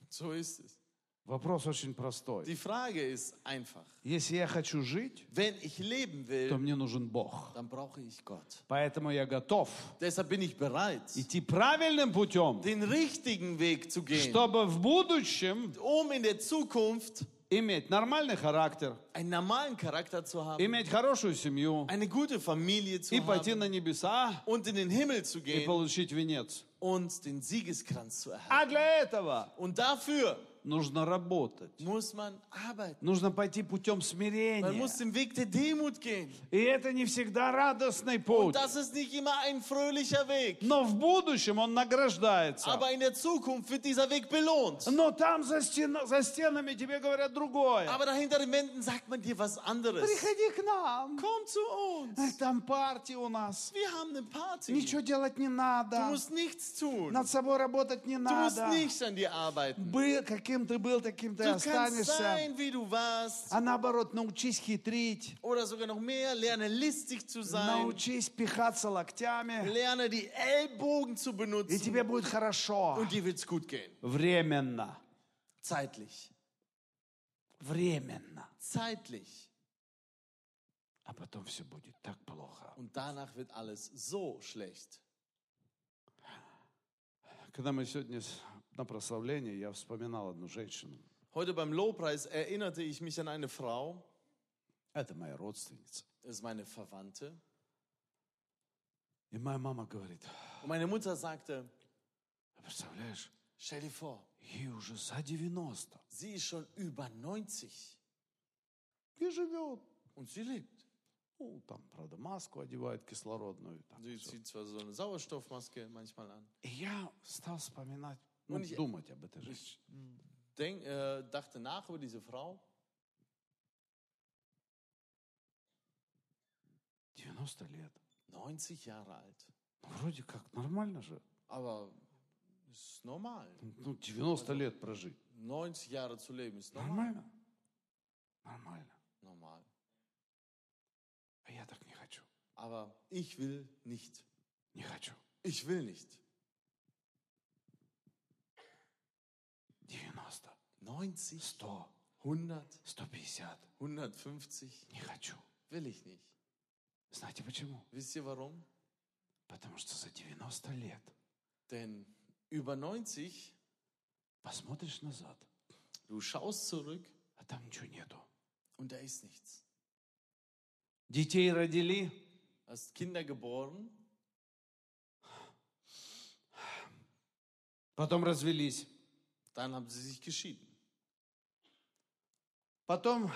So ist es. Вопрос очень простой. Die Frage ist einfach. Если я хочу жить, Wenn ich leben то will, мне нужен Бог. dann brauche ich Gott. Поэтому я готов Deshalb bin ich bereit, идти правильным путем, den richtigen Weg zu gehen, чтобы в будущем um in der Zukunft иметь нормальный характер, einen normalen Charakter zu haben, иметь хорошую семью eine gute Familie zu и пойти haben на небеса und in den Himmel zu и gehen получить венец. uns den Siegeskranz zu erhalten. Und dafür нужно работать. muss man arbeiten. Нужно пойти путем Man смирения. muss den Weg der Demut gehen. И это не всегда радостный Und путь. das ist nicht immer ein fröhlicher Weg. Но в будущем он награждается. Aber in der Zukunft wird dieser Weg belohnt. Но там за, стен- за стенами тебе говорят другое. Aber dahinter den Wänden sagt man dir was anderes. Приходи к нам. Komm zu uns. Там партия у нас. Wir haben eine Party. Ничего делать не Du надо. musst nichts tun. Над собой работать не Du musst надо. nicht an dir arbeiten. Был, каким ты был, таким ты kannst останешься. sein, wie du warst. А наоборот, научись хитрить. Oder sogar noch mehr. Lerne listig zu sein. Научись пихаться локтями. Lerne die Ellbogen zu И benutzen. тебе будет хорошо. Und dir wird's gut gehen. Временно. Zeitlich. Временно. Zeitlich. А потом все будет так плохо. Und danach wird alles so schlecht. Когда мы сегодня на прославлении, я вспоминал одну женщину. Heute beim Lobpreis erinnerte ich mich an eine Frau. Это моя родственница. Das ist meine Verwandte. И моя мама говорит, Und meine Mutter sagte, представляешь, stell dir vor, ей уже за 90. sie ist schon über 90 И живет. und sie lebt. Ну, там, правда, маску одевает кислородную. так Sie всё. zieht zwar so eine Sauerstoffmaske manchmal an. И я стал вспоминать, ну, Он думать об этой женщине. denk, äh, dachte nach über diese Frau. 90 лет. 90 Jahre alt. Ну, вроде как нормально же. Aber ist normal. Ну, 90 лет прожить. 90 Jahre zu leben ist normal. Нормально? Нормально. Normal. А я так не хочу. Aber ich will nicht. Не хочу. Ich will nicht. 90, 90, 100, 100, 150. 150 Не хочу. will ich nicht. Знаете почему? Wisst ihr warum? Потому что за 90 лет Denn über 90, посмотришь назад, du schaust zurück а там ничего нету. und da ist nichts. Детей родили, Hast Kinder geboren, потом развелись. dann haben sie sich geschieden. Потом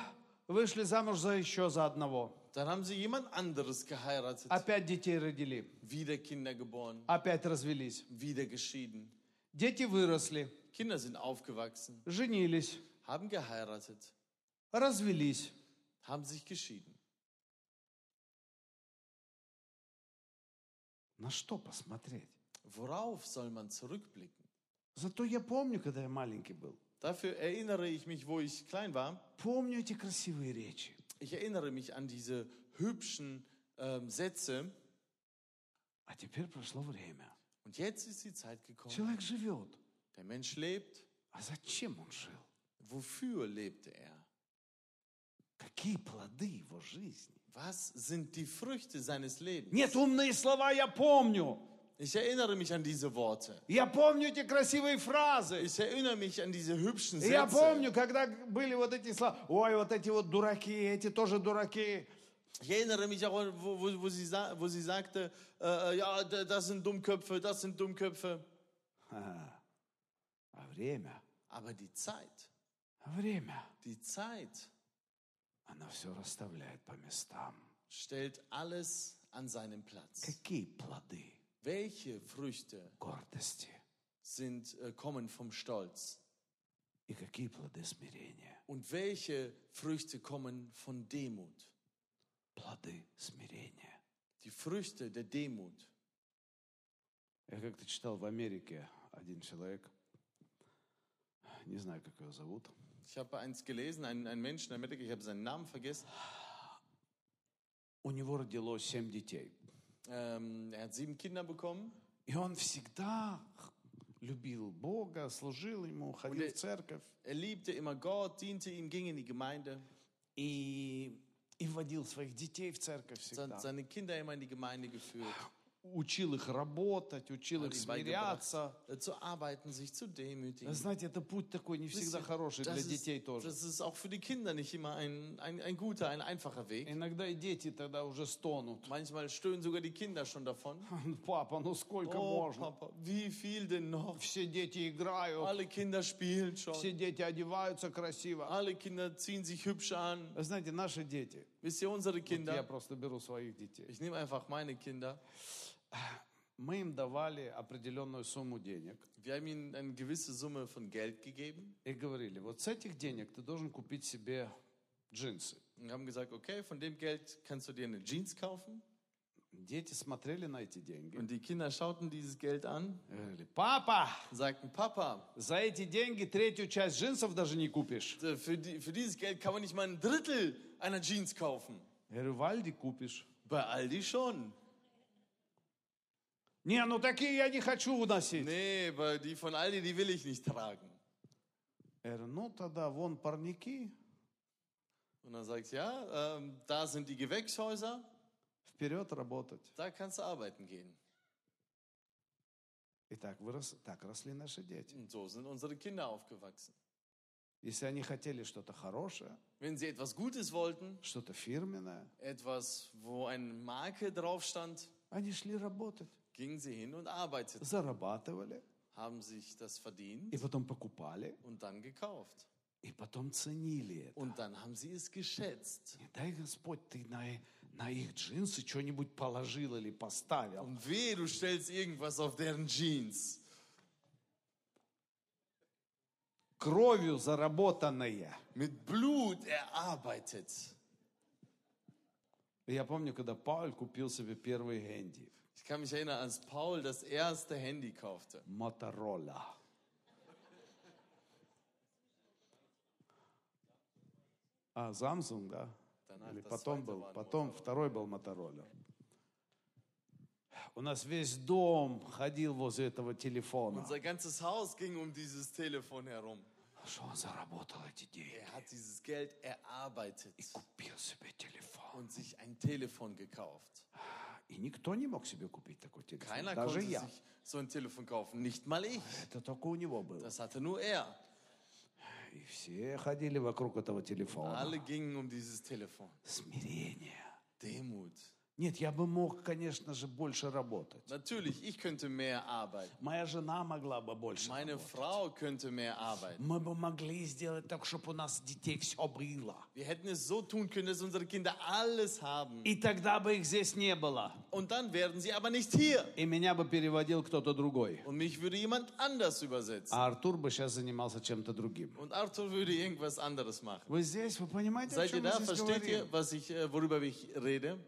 вышли замуж за еще за одного. Dann haben sie jemand anderes geheiratet, Опять детей родили. wieder Kinder geboren, Опять развелись. wieder geschieden. Дети выросли, Kinder sind aufgewachsen, женились, haben geheiratet, развелись. haben sich geschieden. На что посмотреть? Worauf soll man zurückblicken? Зато я помню, когда я маленький был. Dafür erinnere ich mich, wo ich klein war. Помню эти красивые речи. Ich erinnere mich an diese hübschen ähm, Sätze. А теперь прошло время. Und jetzt ist die Zeit gekommen. Человек живет. Der Mensch lebt. А зачем он жил? Wofür lebte er? Какие плоды его жизни? Was sind die Früchte seines Lebens? Нет, умные слова я помню. Ich erinnere mich an diese Worte. Я помню эти красивые фразы. Ich erinnere mich an diese hübschen И я Sätze. помню, когда были вот эти слова. Ой, вот эти вот дураки, эти тоже дураки. Ich erinnere mich auch, wo, wo, wo, sie, sa- wo sie sagte, äh, ja, d- das sind Dummköpfe, das sind Dummköpfe. А, а время, Aber die Zeit, время, die Zeit она все расставляет по местам. stellt alles an seinen Platz. Какие плоды Welche Früchte гордости sind, äh, kommen vom Stolz? и какие плоды смирения? Und welche Früchte kommen von Demut? Плоды смирения. Die Früchte der Demut. Я как-то читал в Америке один человек, не знаю, как его зовут, Ich habe eins gelesen, ein, ein Mensch in Amerika, ich habe seinen Namen vergessen. у него родилось семь детей. Ähm, er hat sieben Kinder bekommen И он всегда любил Бога, служил Ему, ходил в церковь Er liebte immer Gott, diente ihm, ging in die Gemeinde, и, и вводил своих детей в церковь hat всегда. seine Kinder immer in die Gemeinde geführt, Учил их работать, учил их смиряться. äh, zu arbeiten, sich zu demütigen. Знаете, это путь такой не всегда хороший для детей тоже. das ist auch für die Kinder nicht immer ein, ein, ein guter, ein einfacher Weg. Иногда и дети тогда уже стонут. Manchmal stöhnen sogar die Kinder schon davon. Папа, ну сколько Oh, можно? Papa, wie viel denn noch? Все дети играют, Alle Kinder spielen schon. все дети одеваются красиво. Alle Kinder ziehen sich hübsch an. Знаете, наши дети, Wisst ihr, unsere вот я Kinder, просто беру своих детей, ich nehme einfach meine Kinder, мы им давали определенную сумму денег wir haben ihnen eine gewisse Summe von Geld gegeben и говорили, вот с этих денег ты должен купить себе джинсы. und haben gesagt, okay, von dem Geld kannst du dir eine Jeans kaufen. Дети смотрели на эти деньги Und die Kinder schauten dieses Geld an и говорили, папа, und sagten, Papa, за эти деньги третью часть джинсов даже не купишь. äh, für, die, für dieses Geld kann man nicht mal ein Drittel einer Jeans kaufen. Я говорю, в Альди купишь. Bei Aldi schon. Не, ну такие я не хочу уносить. Nee, aber die von Aldi, die will ich nicht tragen. Говорю, ну тогда вон парники, Und dann sagst du, ja, ähm, da sind die Gewächshäuser, вперед работать. da kannst du arbeiten gehen. И так, вырос, так росли наши дети. Und so sind unsere Kinder aufgewachsen. Если они хотели что-то хорошее, Wenn sie etwas Gutes wollten, что-то фирменное, etwas, wo eine Marke drauf stand, они шли работать, gingen sie hin und arbeiteten, зарабатывали, haben sich das verdient и потом покупали, und dann gekauft. и потом ценили это. Und dann haben sie es geschätzt. Не дай Господь, ты на, на их джинсы что-нибудь положил или поставил. Und weh, du stellst irgendwas auf deren Jeans. кровью заработанное. mit Blut erarbeitet. Я помню, когда Пауль купил себе первый Генди, Ich kann mich erinnern, als Paul das erste Handy kaufte. Моторола. А, Samsung, да? Danach Или das потом zweite был, war ein потом второй был Моторола. У нас весь дом ходил возле этого телефона. Unser ganzes Haus ging um dieses Telefon herum. Что он заработал эти деньги Er hat dieses Geld erarbeitet и купил себе телефон. und sich ein Telefon gekauft. И никто не мог себе купить такой телефон. Keiner Даже konnte я. sich so ein Telefon kaufen, nicht mal ich. Это только у него было. Das hatte nur er. И все ходили вокруг этого телефона. Alle gingen um dieses Telefon. Смирение. Demut. Нет, я бы мог, конечно же, больше работать. Natürlich, ich könnte mehr arbeiten. Моя жена могла бы больше Meine работать. Frau könnte mehr arbeiten. Мы бы могли сделать так, чтобы у нас детей все было. Wir hätten es so tun können, dass unsere Kinder alles haben. И тогда бы их здесь не было. Und dann wären sie aber nicht hier. И меня бы переводил кто-то другой. Und mich würde jemand anders übersetzen. А Артур бы сейчас занимался чем-то другим. Und Arthur würde irgendwas anderes machen. Вы здесь, вы понимаете, о Seid ihr чем мы da? здесь Versteht говорим? ihr, was ich, äh, worüber ich rede?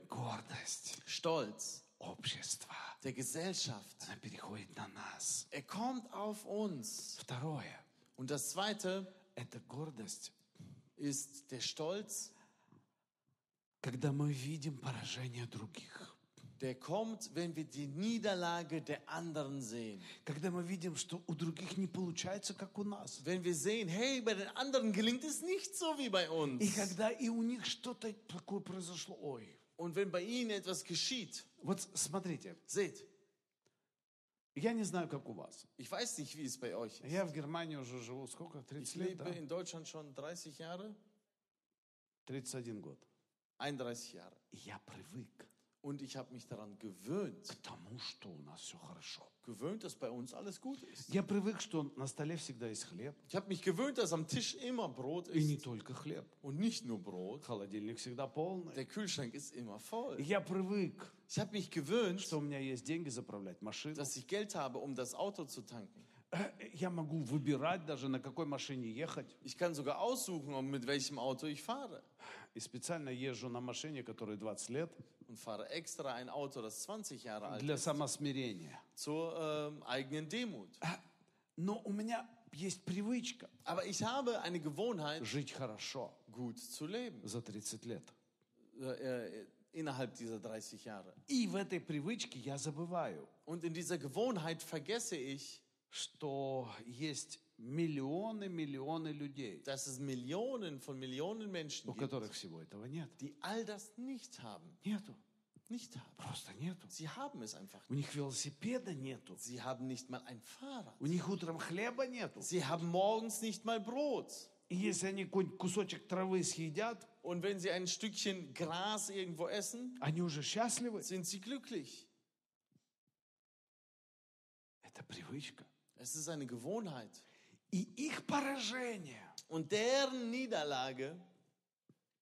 Гордость Stolz общества. der Gesellschaft. Она переходит на нас. Er kommt auf uns. Второе. Und das Zweite Это гордость, ist der Stolz, когда мы видим поражение других. der kommt, wenn wir die Niederlage der anderen sehen. Когда мы видим, что у других не получается, как у нас. Wenn wir sehen, hey, bei den anderen gelingt es nicht so wie bei И uns. когда и у них что-то такое произошло. Ой. Und wenn bei ihnen etwas geschieht, Вот смотрите, seht, я не знаю, как у вас. ich weiß nicht, wie es bei euch ist. Я в Германии уже живу, сколько? Ich 30 лет, lebe да? in Deutschland schon 30 Jahre, 31 год. 31 Jahre. И я привык Und ich habe mich daran gewöhnt, к тому, что у нас все хорошо. gewöhnt, dass bei uns alles gut ist. Я привык, что на столе всегда есть хлеб. Ich habe mich gewöhnt, dass am Tisch immer Brot И не ist. только хлеб. Und nicht nur Brot. Холодильник всегда полный. Der Kühlschrank ist immer voll. И Я привык, Ich habe mich gewöhnt, что у меня есть деньги заправлять машину. dass ich Geld habe, um das Auto zu tanken. Э, Я могу выбирать даже, на какой машине ехать. Ich kann sogar aussuchen, um mit welchem Auto ich fahre. И специально езжу на машине, которой 20 лет, Und fahre extra ein Auto, das 20 Jahre alt для самосмирения. zur ähm, eigenen Demut. А, Но у меня есть привычка Aber ich habe eine Gewohnheit, жить хорошо gut zu leben. за 30 лет. Äh, äh, innerhalb dieser 30 Jahre. И в этой привычке я забываю, Und in dieser Gewohnheit vergesse ich, что есть миллионы, миллионы людей, dass es Millionen von Millionen Menschen у gibt, которых всего этого нет. die all das nicht haben. Нету. Nicht haben. Просто нету. Sie haben es einfach У них велосипеда нету. Sie haben nicht mal ein Fahrrad. У них утром хлеба нету. Sie haben morgens nicht mal Brot. И если они кусочек травы съедят, Und wenn sie ein Stückchen Gras irgendwo essen, они уже счастливы. sind sie glücklich. Это привычка. Es ist eine Gewohnheit. И их поражение, Und deren Niederlage,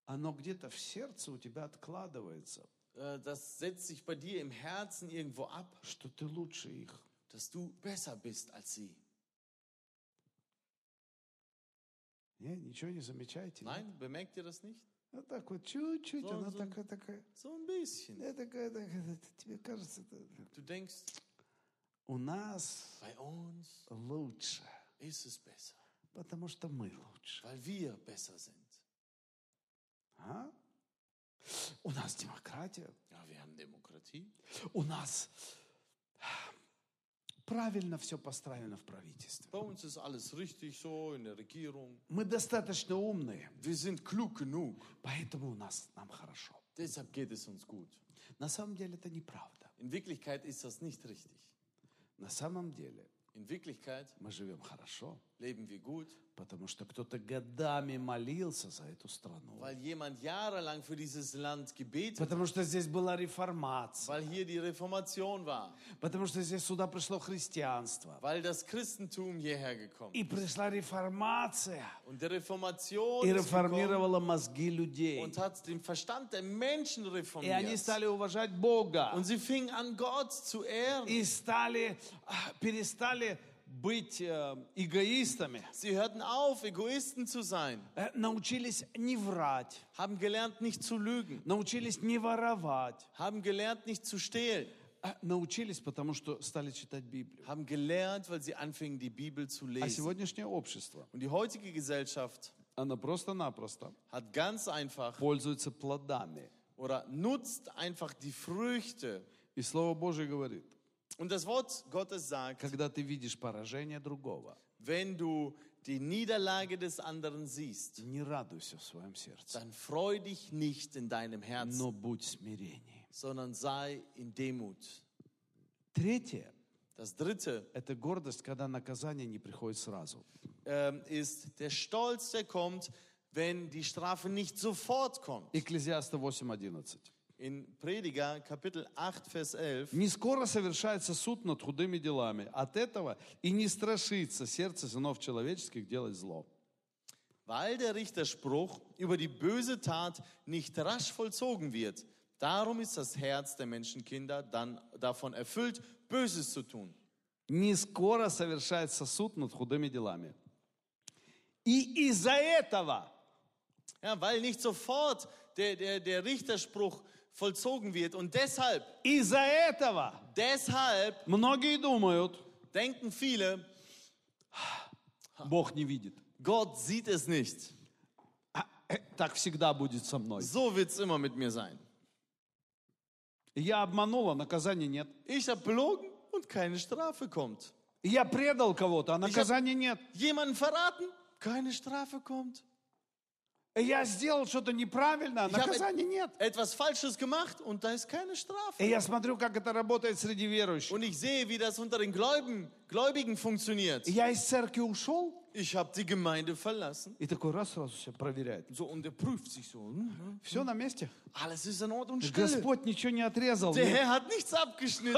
оно где-то в сердце у тебя откладывается, äh, das setzt sich bei dir im Herzen irgendwo ab, что ты лучше их. dass du besser bist als sie. Не, ничего не замечаете? нет? Nein, bemerkt ihr das nicht? Вот так вот чуть-чуть, So- она so- такая, такая. So ein bisschen. Я такая, такая, тебе кажется, это- Du denkst, у нас лучше, потому что мы лучше. А? У нас демократия, у нас правильно все построено в правительстве. Bei uns ist alles richtig so in der Regierung. Мы достаточно умные, Wir sind klug genug. поэтому у нас нам хорошо. Deshalb geht es uns gut. На самом деле это неправда. In Wirklichkeit ist das nicht richtig. На самом деле In Wirklichkeit мы живем хорошо, leben wir gut, потому что кто-то годами молился за эту страну. weil jemand jahrelang für dieses Land gebetet Потому что здесь была реформация. weil hier die Reformation war, Потому что здесь сюда пришло христианство. weil das Christentum hierher gekommen И пришла реформация. Und die Reformation И реформировала мозги людей. und hat den Verstand der Menschen И они reformiert. стали уважать Бога. Und sie fingen an, Gott zu ehren. И стали, а, перестали быть э, эгоистами, Sie hörten auf, Egoisten zu sein, э, научились не врать, haben gelernt, nicht zu lügen, научились не воровать, haben gelernt, nicht zu stehlen, а научились, потому что стали читать Библию. haben gelernt, weil sie anfingen, die Bibel zu А lesen. сегодняшнее общество, Und die heutige Gesellschaft оно просто-напросто hat ganz einfach пользуется плодами. oder nutzt einfach die Früchte. И Слово Божье говорит, Und das Wort Gottes sagt, когда ты видишь поражение другого, wenn du die Niederlage des anderen siehst, не радуйся в своем сердце, dann freu dich nicht in deinem Herzen, но будь смирение. sondern sei in Demut. Третье Das dritte – это гордость, когда наказание не приходит сразу. ähm, ist der Stolz, der kommt, wenn die Strafe nicht sofort kommt. Экклезиаста 8.11. In Prediger Kapitel 8, Vers 11. Не скоро совершается суд над худыми делами. От этого и не страшится сердце сынов человеческих делать зло. Weil der Richterspruch über die böse Tat nicht rasch vollzogen wird, darum ist das Herz der Menschenkinder dann davon erfüllt, Böses zu tun. Не скоро совершается суд над худыми делами. И из-за этого Ja, weil nicht sofort der, der, der Richterspruch vollzogen wird. Und deshalb, из-за этого deshalb многие думают, denken viele, Бог не видит. Gott sieht es nicht. А, э, Так всегда будет со мной. So wird es immer mit mir sein. Я обманула, наказания нет. Ich habe belogen und keine Strafe kommt. Я предал кого-то, а наказания нет. Jemanden verraten, keine Strafe kommt. Я сделал что-то неправильно, а наказания нет. etwas Falsches gemacht und da ist keine Strafe. И я смотрю, как это работает среди верующих. Und ich sehe, wie das unter den Gläubigen, Gläubigen funktioniert. Я из церкви ушел, Ich habe die Gemeinde verlassen. и такой раз сразу все проверяет. So, und er prüft sich so. hm, Все на месте. Alles ist in Ort und Stille. Господь ничего не отрезал. Der Herr hat nichts abgeschnitten.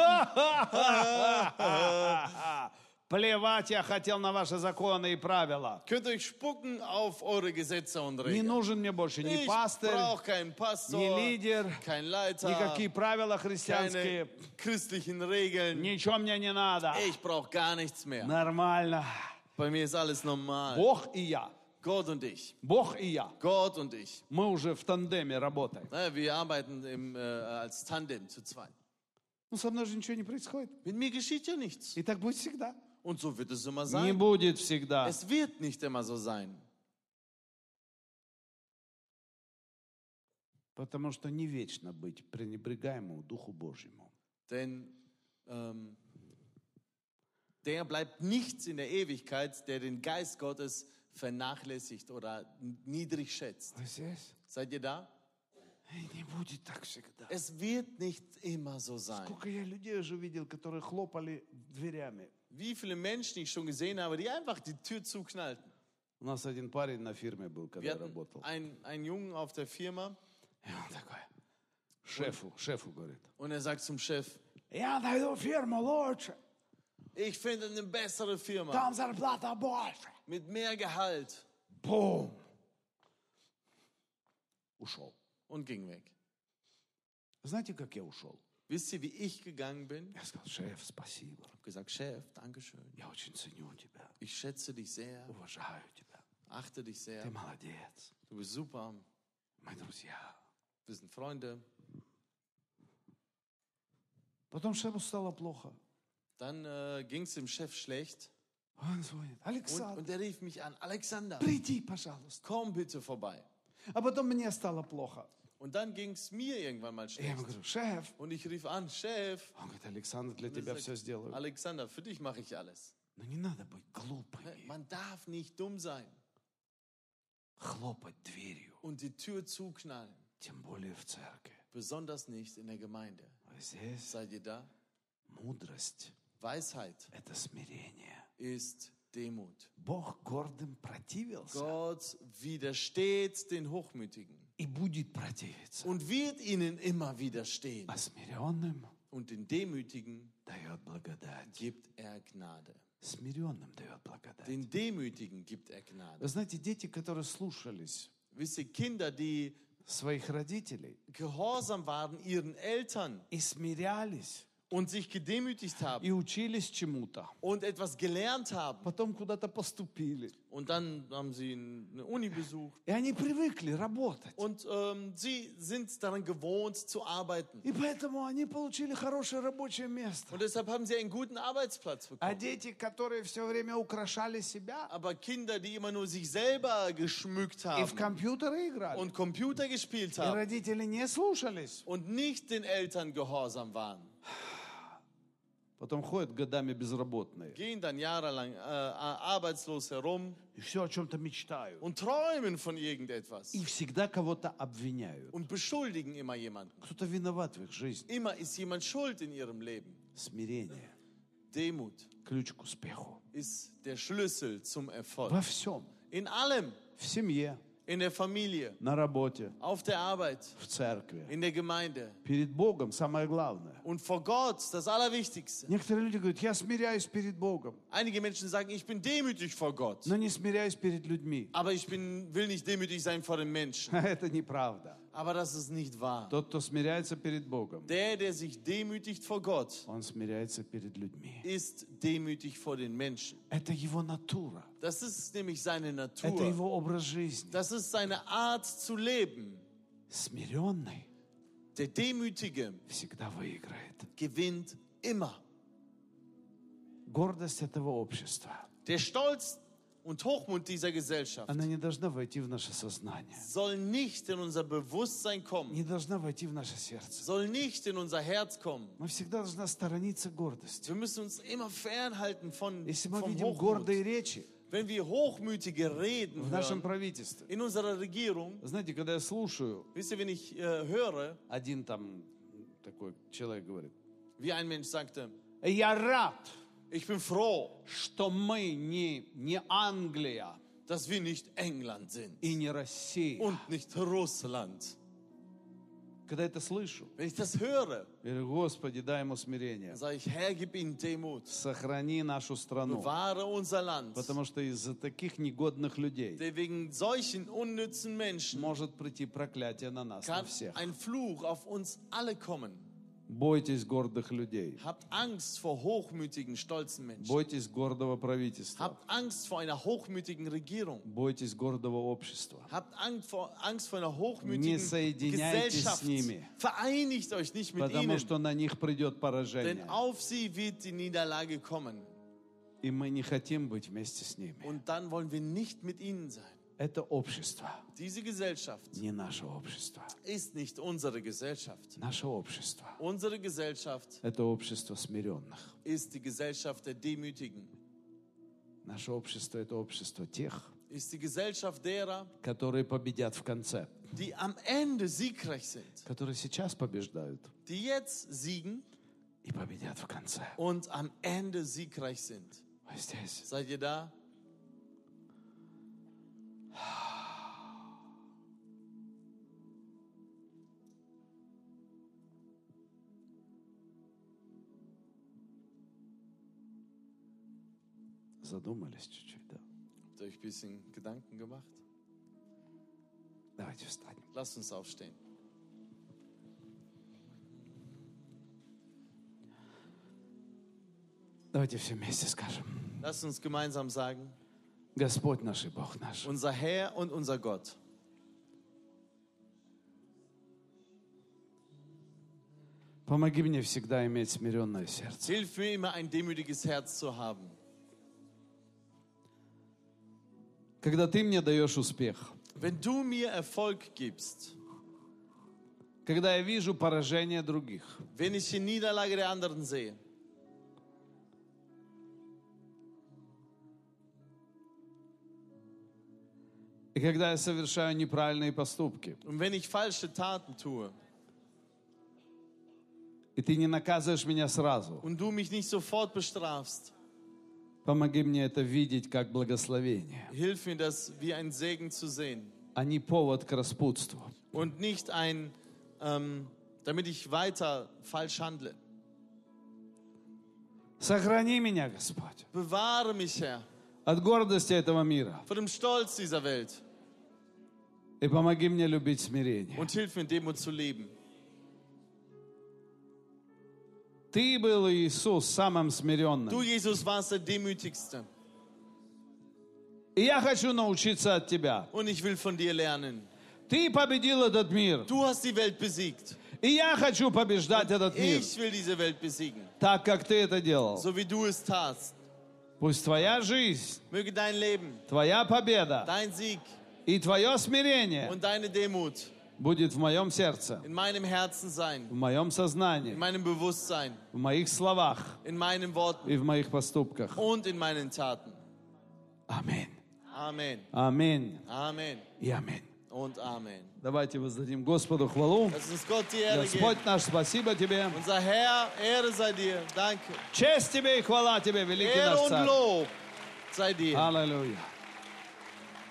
Плевать я хотел на ваши законы и правила. Könnt euch spucken auf eure Gesetze und Не нужен мне больше ни Ich пастырь, brauche keinen Pastor, ни лидер, Leiter, никакие правила христианские. keine christlichen Regeln. Ничего мне не надо. Ich brauche gar nichts mehr. Нормально. Bei mir ist alles normal. Бог и я. Gott und ich. Бог и я. Gott und ich. Мы уже в тандеме работаем. Naja, wir arbeiten im, äh, als Tandem zu zweit. Ну, со мной же ничего не происходит. Mit mir geschieht ja nichts. И так будет всегда. Und so wird es immer Не sein. будет всегда. Es wird nicht immer so sein. Потому что не вечно быть пренебрегаемому Духу Божьему. Denn ähm, der bleibt nichts in der Ewigkeit, der den Geist Gottes vernachlässigt oder niedrig schätzt. Seid ihr da? Не. Es wird nicht immer so sein. Сколько я людей уже видел, которые хлопали дверями. Wie viele Menschen ich schon gesehen habe, die einfach die Tür zuknallten. У нас один парень на фирме был, когда Wir я hatten работал. einen, einen Jungen auf der Firma И он такой, шефу, шефу говорит, und er sagt zum Chef, я найду фирму лучше, ich finde eine bessere Firma там зарплата больше. mit mehr Gehalt Бум! Ушел. und ging weg. Знаете, как я ушел? Wisst ihr, wie ich gegangen bin? Я сказал, шеф, спасибо. Ich habe gesagt, Chef, Dankeschön. Я очень ценю тебя, Ich schätze dich sehr, уважаю тебя. achte dich sehr. Ты молодец. Du bist super. Мы друзья. Wir sind Freunde. Потом шефу стало плохо. Dann äh, ging es dem Chef schlecht Он звонит. und, Александр, und er rief mich an, Alexander, приди, пожалуйста. komm bitte vorbei. А потом мне стало плохо. Und dann ging es mir irgendwann mal И я ему schlecht. говорю, шеф. Und ich rief an, Chef, Он говорит, Александр, для Und er тебя sagt, все сделаю. Alexander, für dich mache ich alles. Но не надо быть глупыми. Man darf nicht dumm sein Хлопать дверью. und die Tür zuknallen. Тем более в церкви. Besonders nicht in der Gemeinde. А здесь Seid ihr da? мудрость Weisheit – это смирение. ist Demut. Бог гордым противился Gott widersteht den Hochmütigen И будет противиться. und wird ihnen immer widerstehen. А смиренным Und den Demütigen дает благодать. gibt er Gnade. Смиренным дает благодать. Den Demütigen gibt er Вы Gnade. знаете, дети, которые слушались Wisst ihr, Kinder, die своих родителей gehorsam waren ihren Eltern и смирялись, und sich gedemütigt haben и учились чему-то. und etwas gelernt haben. Потом куда-то поступили. Und dann haben sie eine Uni besucht. И они привыкли работать. Und ähm, sie sind daran gewohnt zu arbeiten. И поэтому они получили хорошее рабочее место. Und deshalb haben sie einen guten Arbeitsplatz А bekommen. дети, которые все время украшали себя Aber Kinder, die immer nur sich selber geschmückt и в haben компьютеры играли, und Computer gespielt и haben родители не слушались, und nicht den Eltern gehorsam waren, потом ходят годами безработные. gehen dann jahrelang äh, arbeitslos herum И все о чем-то мечтают. und träumen von irgendetwas И всегда кого-то обвиняют. und beschuldigen immer jemanden. Кто-то виноват в их жизни. Immer ist jemand schuld in ihrem Leben. Смирение. Demut Ключ к успеху. ist der Schlüssel zum Erfolg. Во всем. In allem, В семье, in der Familie, на работе, auf der Arbeit, в церкви. in der Gemeinde Перед Богом самое главное. und vor Gott das Allerwichtigste. Некоторые люди говорят, я смиряюсь перед Богом, Einige Menschen sagen, ich bin demütig vor Gott, но не смиряюсь перед людьми. aber ich bin, will nicht demütig sein vor den Menschen. Это неправда. Aber das ist nicht wahr. Тот, кто смиряется перед Богом, Der, der sich demütigt vor Gott, он смиряется перед людьми. ist demütig vor den Menschen. Это его натура. Das ist nämlich seine Это Natur. его образ жизни. Das ist seine Art zu leben. Смиренный Der Demütige всегда выиграет. gewinnt immer. Гордость этого общества, Der Stolz und Hochmut dieser Gesellschaft она не должна войти в наше сознание, soll nicht in unser Bewusstsein kommen, не должна войти в наше сердце. soll nicht in unser Herz kommen. Мы всегда должна сторониться гордости. Wir müssen uns immer fernhalten von, Если мы vom видим Hochmut. гордые речи Wenn wir hochmütige Reden в нашем hören, правительстве, in unserer Regierung, знаете, когда я слушаю, wisst ihr, wenn ich äh, höre, один там такой человек говорит, wie ein Mensch sagte, я рад, ich bin froh, что мы не, не Англия dass wir nicht England sind и не Россия. und nicht Russland. Когда это слышу, Wenn ich das höre, я говорю, Господи, дай ему смирение. sage ich, Herr, gib ihnen Demut. Сохрани нашу страну. Bewahre unser Land. Потому что из-за таких негодных людей Denn wegen solchen unnützen Menschen может прийти проклятие на нас, на kann всех. ein Fluch auf uns alle kommen. Бойтесь гордых людей. Habt Angst vor hochmütigen, stolzen Menschen. Бойтесь гордого правительства. Habt Angst vor einer hochmütigen Regierung. Бойтесь гордого общества. Habt Angst vor, Angst vor einer Не hochmütigen соединяйтесь Gesellschaft. с ними. Vereinigt euch nicht mit Потому ihnen, что на них придет denn поражение. auf sie wird die Niederlage kommen. И мы не хотим быть вместе с ними. Und dann wollen wir nicht mit ihnen sein. Это общество, Diese Gesellschaft не наше общество. ist nicht unsere Gesellschaft. Наше общество Unsere Gesellschaft – это общество смиренных. ist die Gesellschaft der Demütigen. Наше общество – это общество тех, Ist die Gesellschaft derer, которые победят в конце. die am Ende siegreich sind. Которые сейчас побеждают Die jetzt siegen и победят в конце. und am Ende siegreich sind. Seid ihr da? Задумались чуть-чуть, да? Habt ihr euch ein bisschen Gedanken gemacht? Давайте встанем. Lasst uns aufstehen. Давайте все вместе скажем. Lasst uns gemeinsam sagen, Господь наш и Бог наш, unser Herr und unser Gott, помоги мне всегда иметь смиренное сердце. hilf mir immer ein demütiges Herz zu haben. Когда Ты мне даешь успех, Wenn du mir Erfolg gibst, когда я вижу поражение других, wenn ich die Niederlage der anderen sehe, и когда я совершаю неправильные поступки, und wenn ich falsche Taten tue и Ты не наказываешь меня сразу, und du mich nicht sofort bestrafst, помоги мне это видеть как благословение, hilf mir das wie ein Segen zu sehen а не повод к распутству. und nicht ein, ähm, damit ich weiter falsch handle. Сохрани меня, Господь, Bewahre mich, Herr, от гордости этого мира vor dem Stolz dieser Welt и помоги мне любить смирение. und hilf mir, Demut zu leben. Ты был, Иисус, самым смиренным. Du, Jesus, warst der Demütigste. И я хочу научиться от Тебя. Und ich will von dir lernen. Ты победил этот мир. Du hast die Welt besiegt. И я хочу побеждать этот мир, Ich will diese Welt besiegen. так как Ты это делал. So wie du es tatst. Пусть Твоя жизнь, Möge dein Leben, Твоя победа dein Sieg и Твое смирение und deine Demut будет в моем сердце, in meinem Herzen sein, в моем in сознании, meinem Bewusstsein, в моих словах in meinen Worten и в моих поступках. und in meinen Taten. Аминь. Amen. Аминь. Amen. И аминь. Und Amen. Давайте воздадим Господу хвалу. Господь наш, спасибо Тебе. Unser Herr, Ehre sei dir. Danke. Честь Тебе и хвала Тебе, великий Ehre наш Царь. Lob sei dir. Аллилуйя.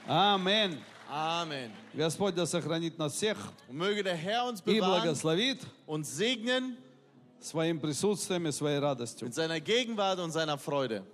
Аминь. Amen. Господь да сохранит нас всех Und möge der Herr uns и bewahren, благословит uns segnen своим присутствием и своей радостью. mit seiner Gegenwart und seiner Freude.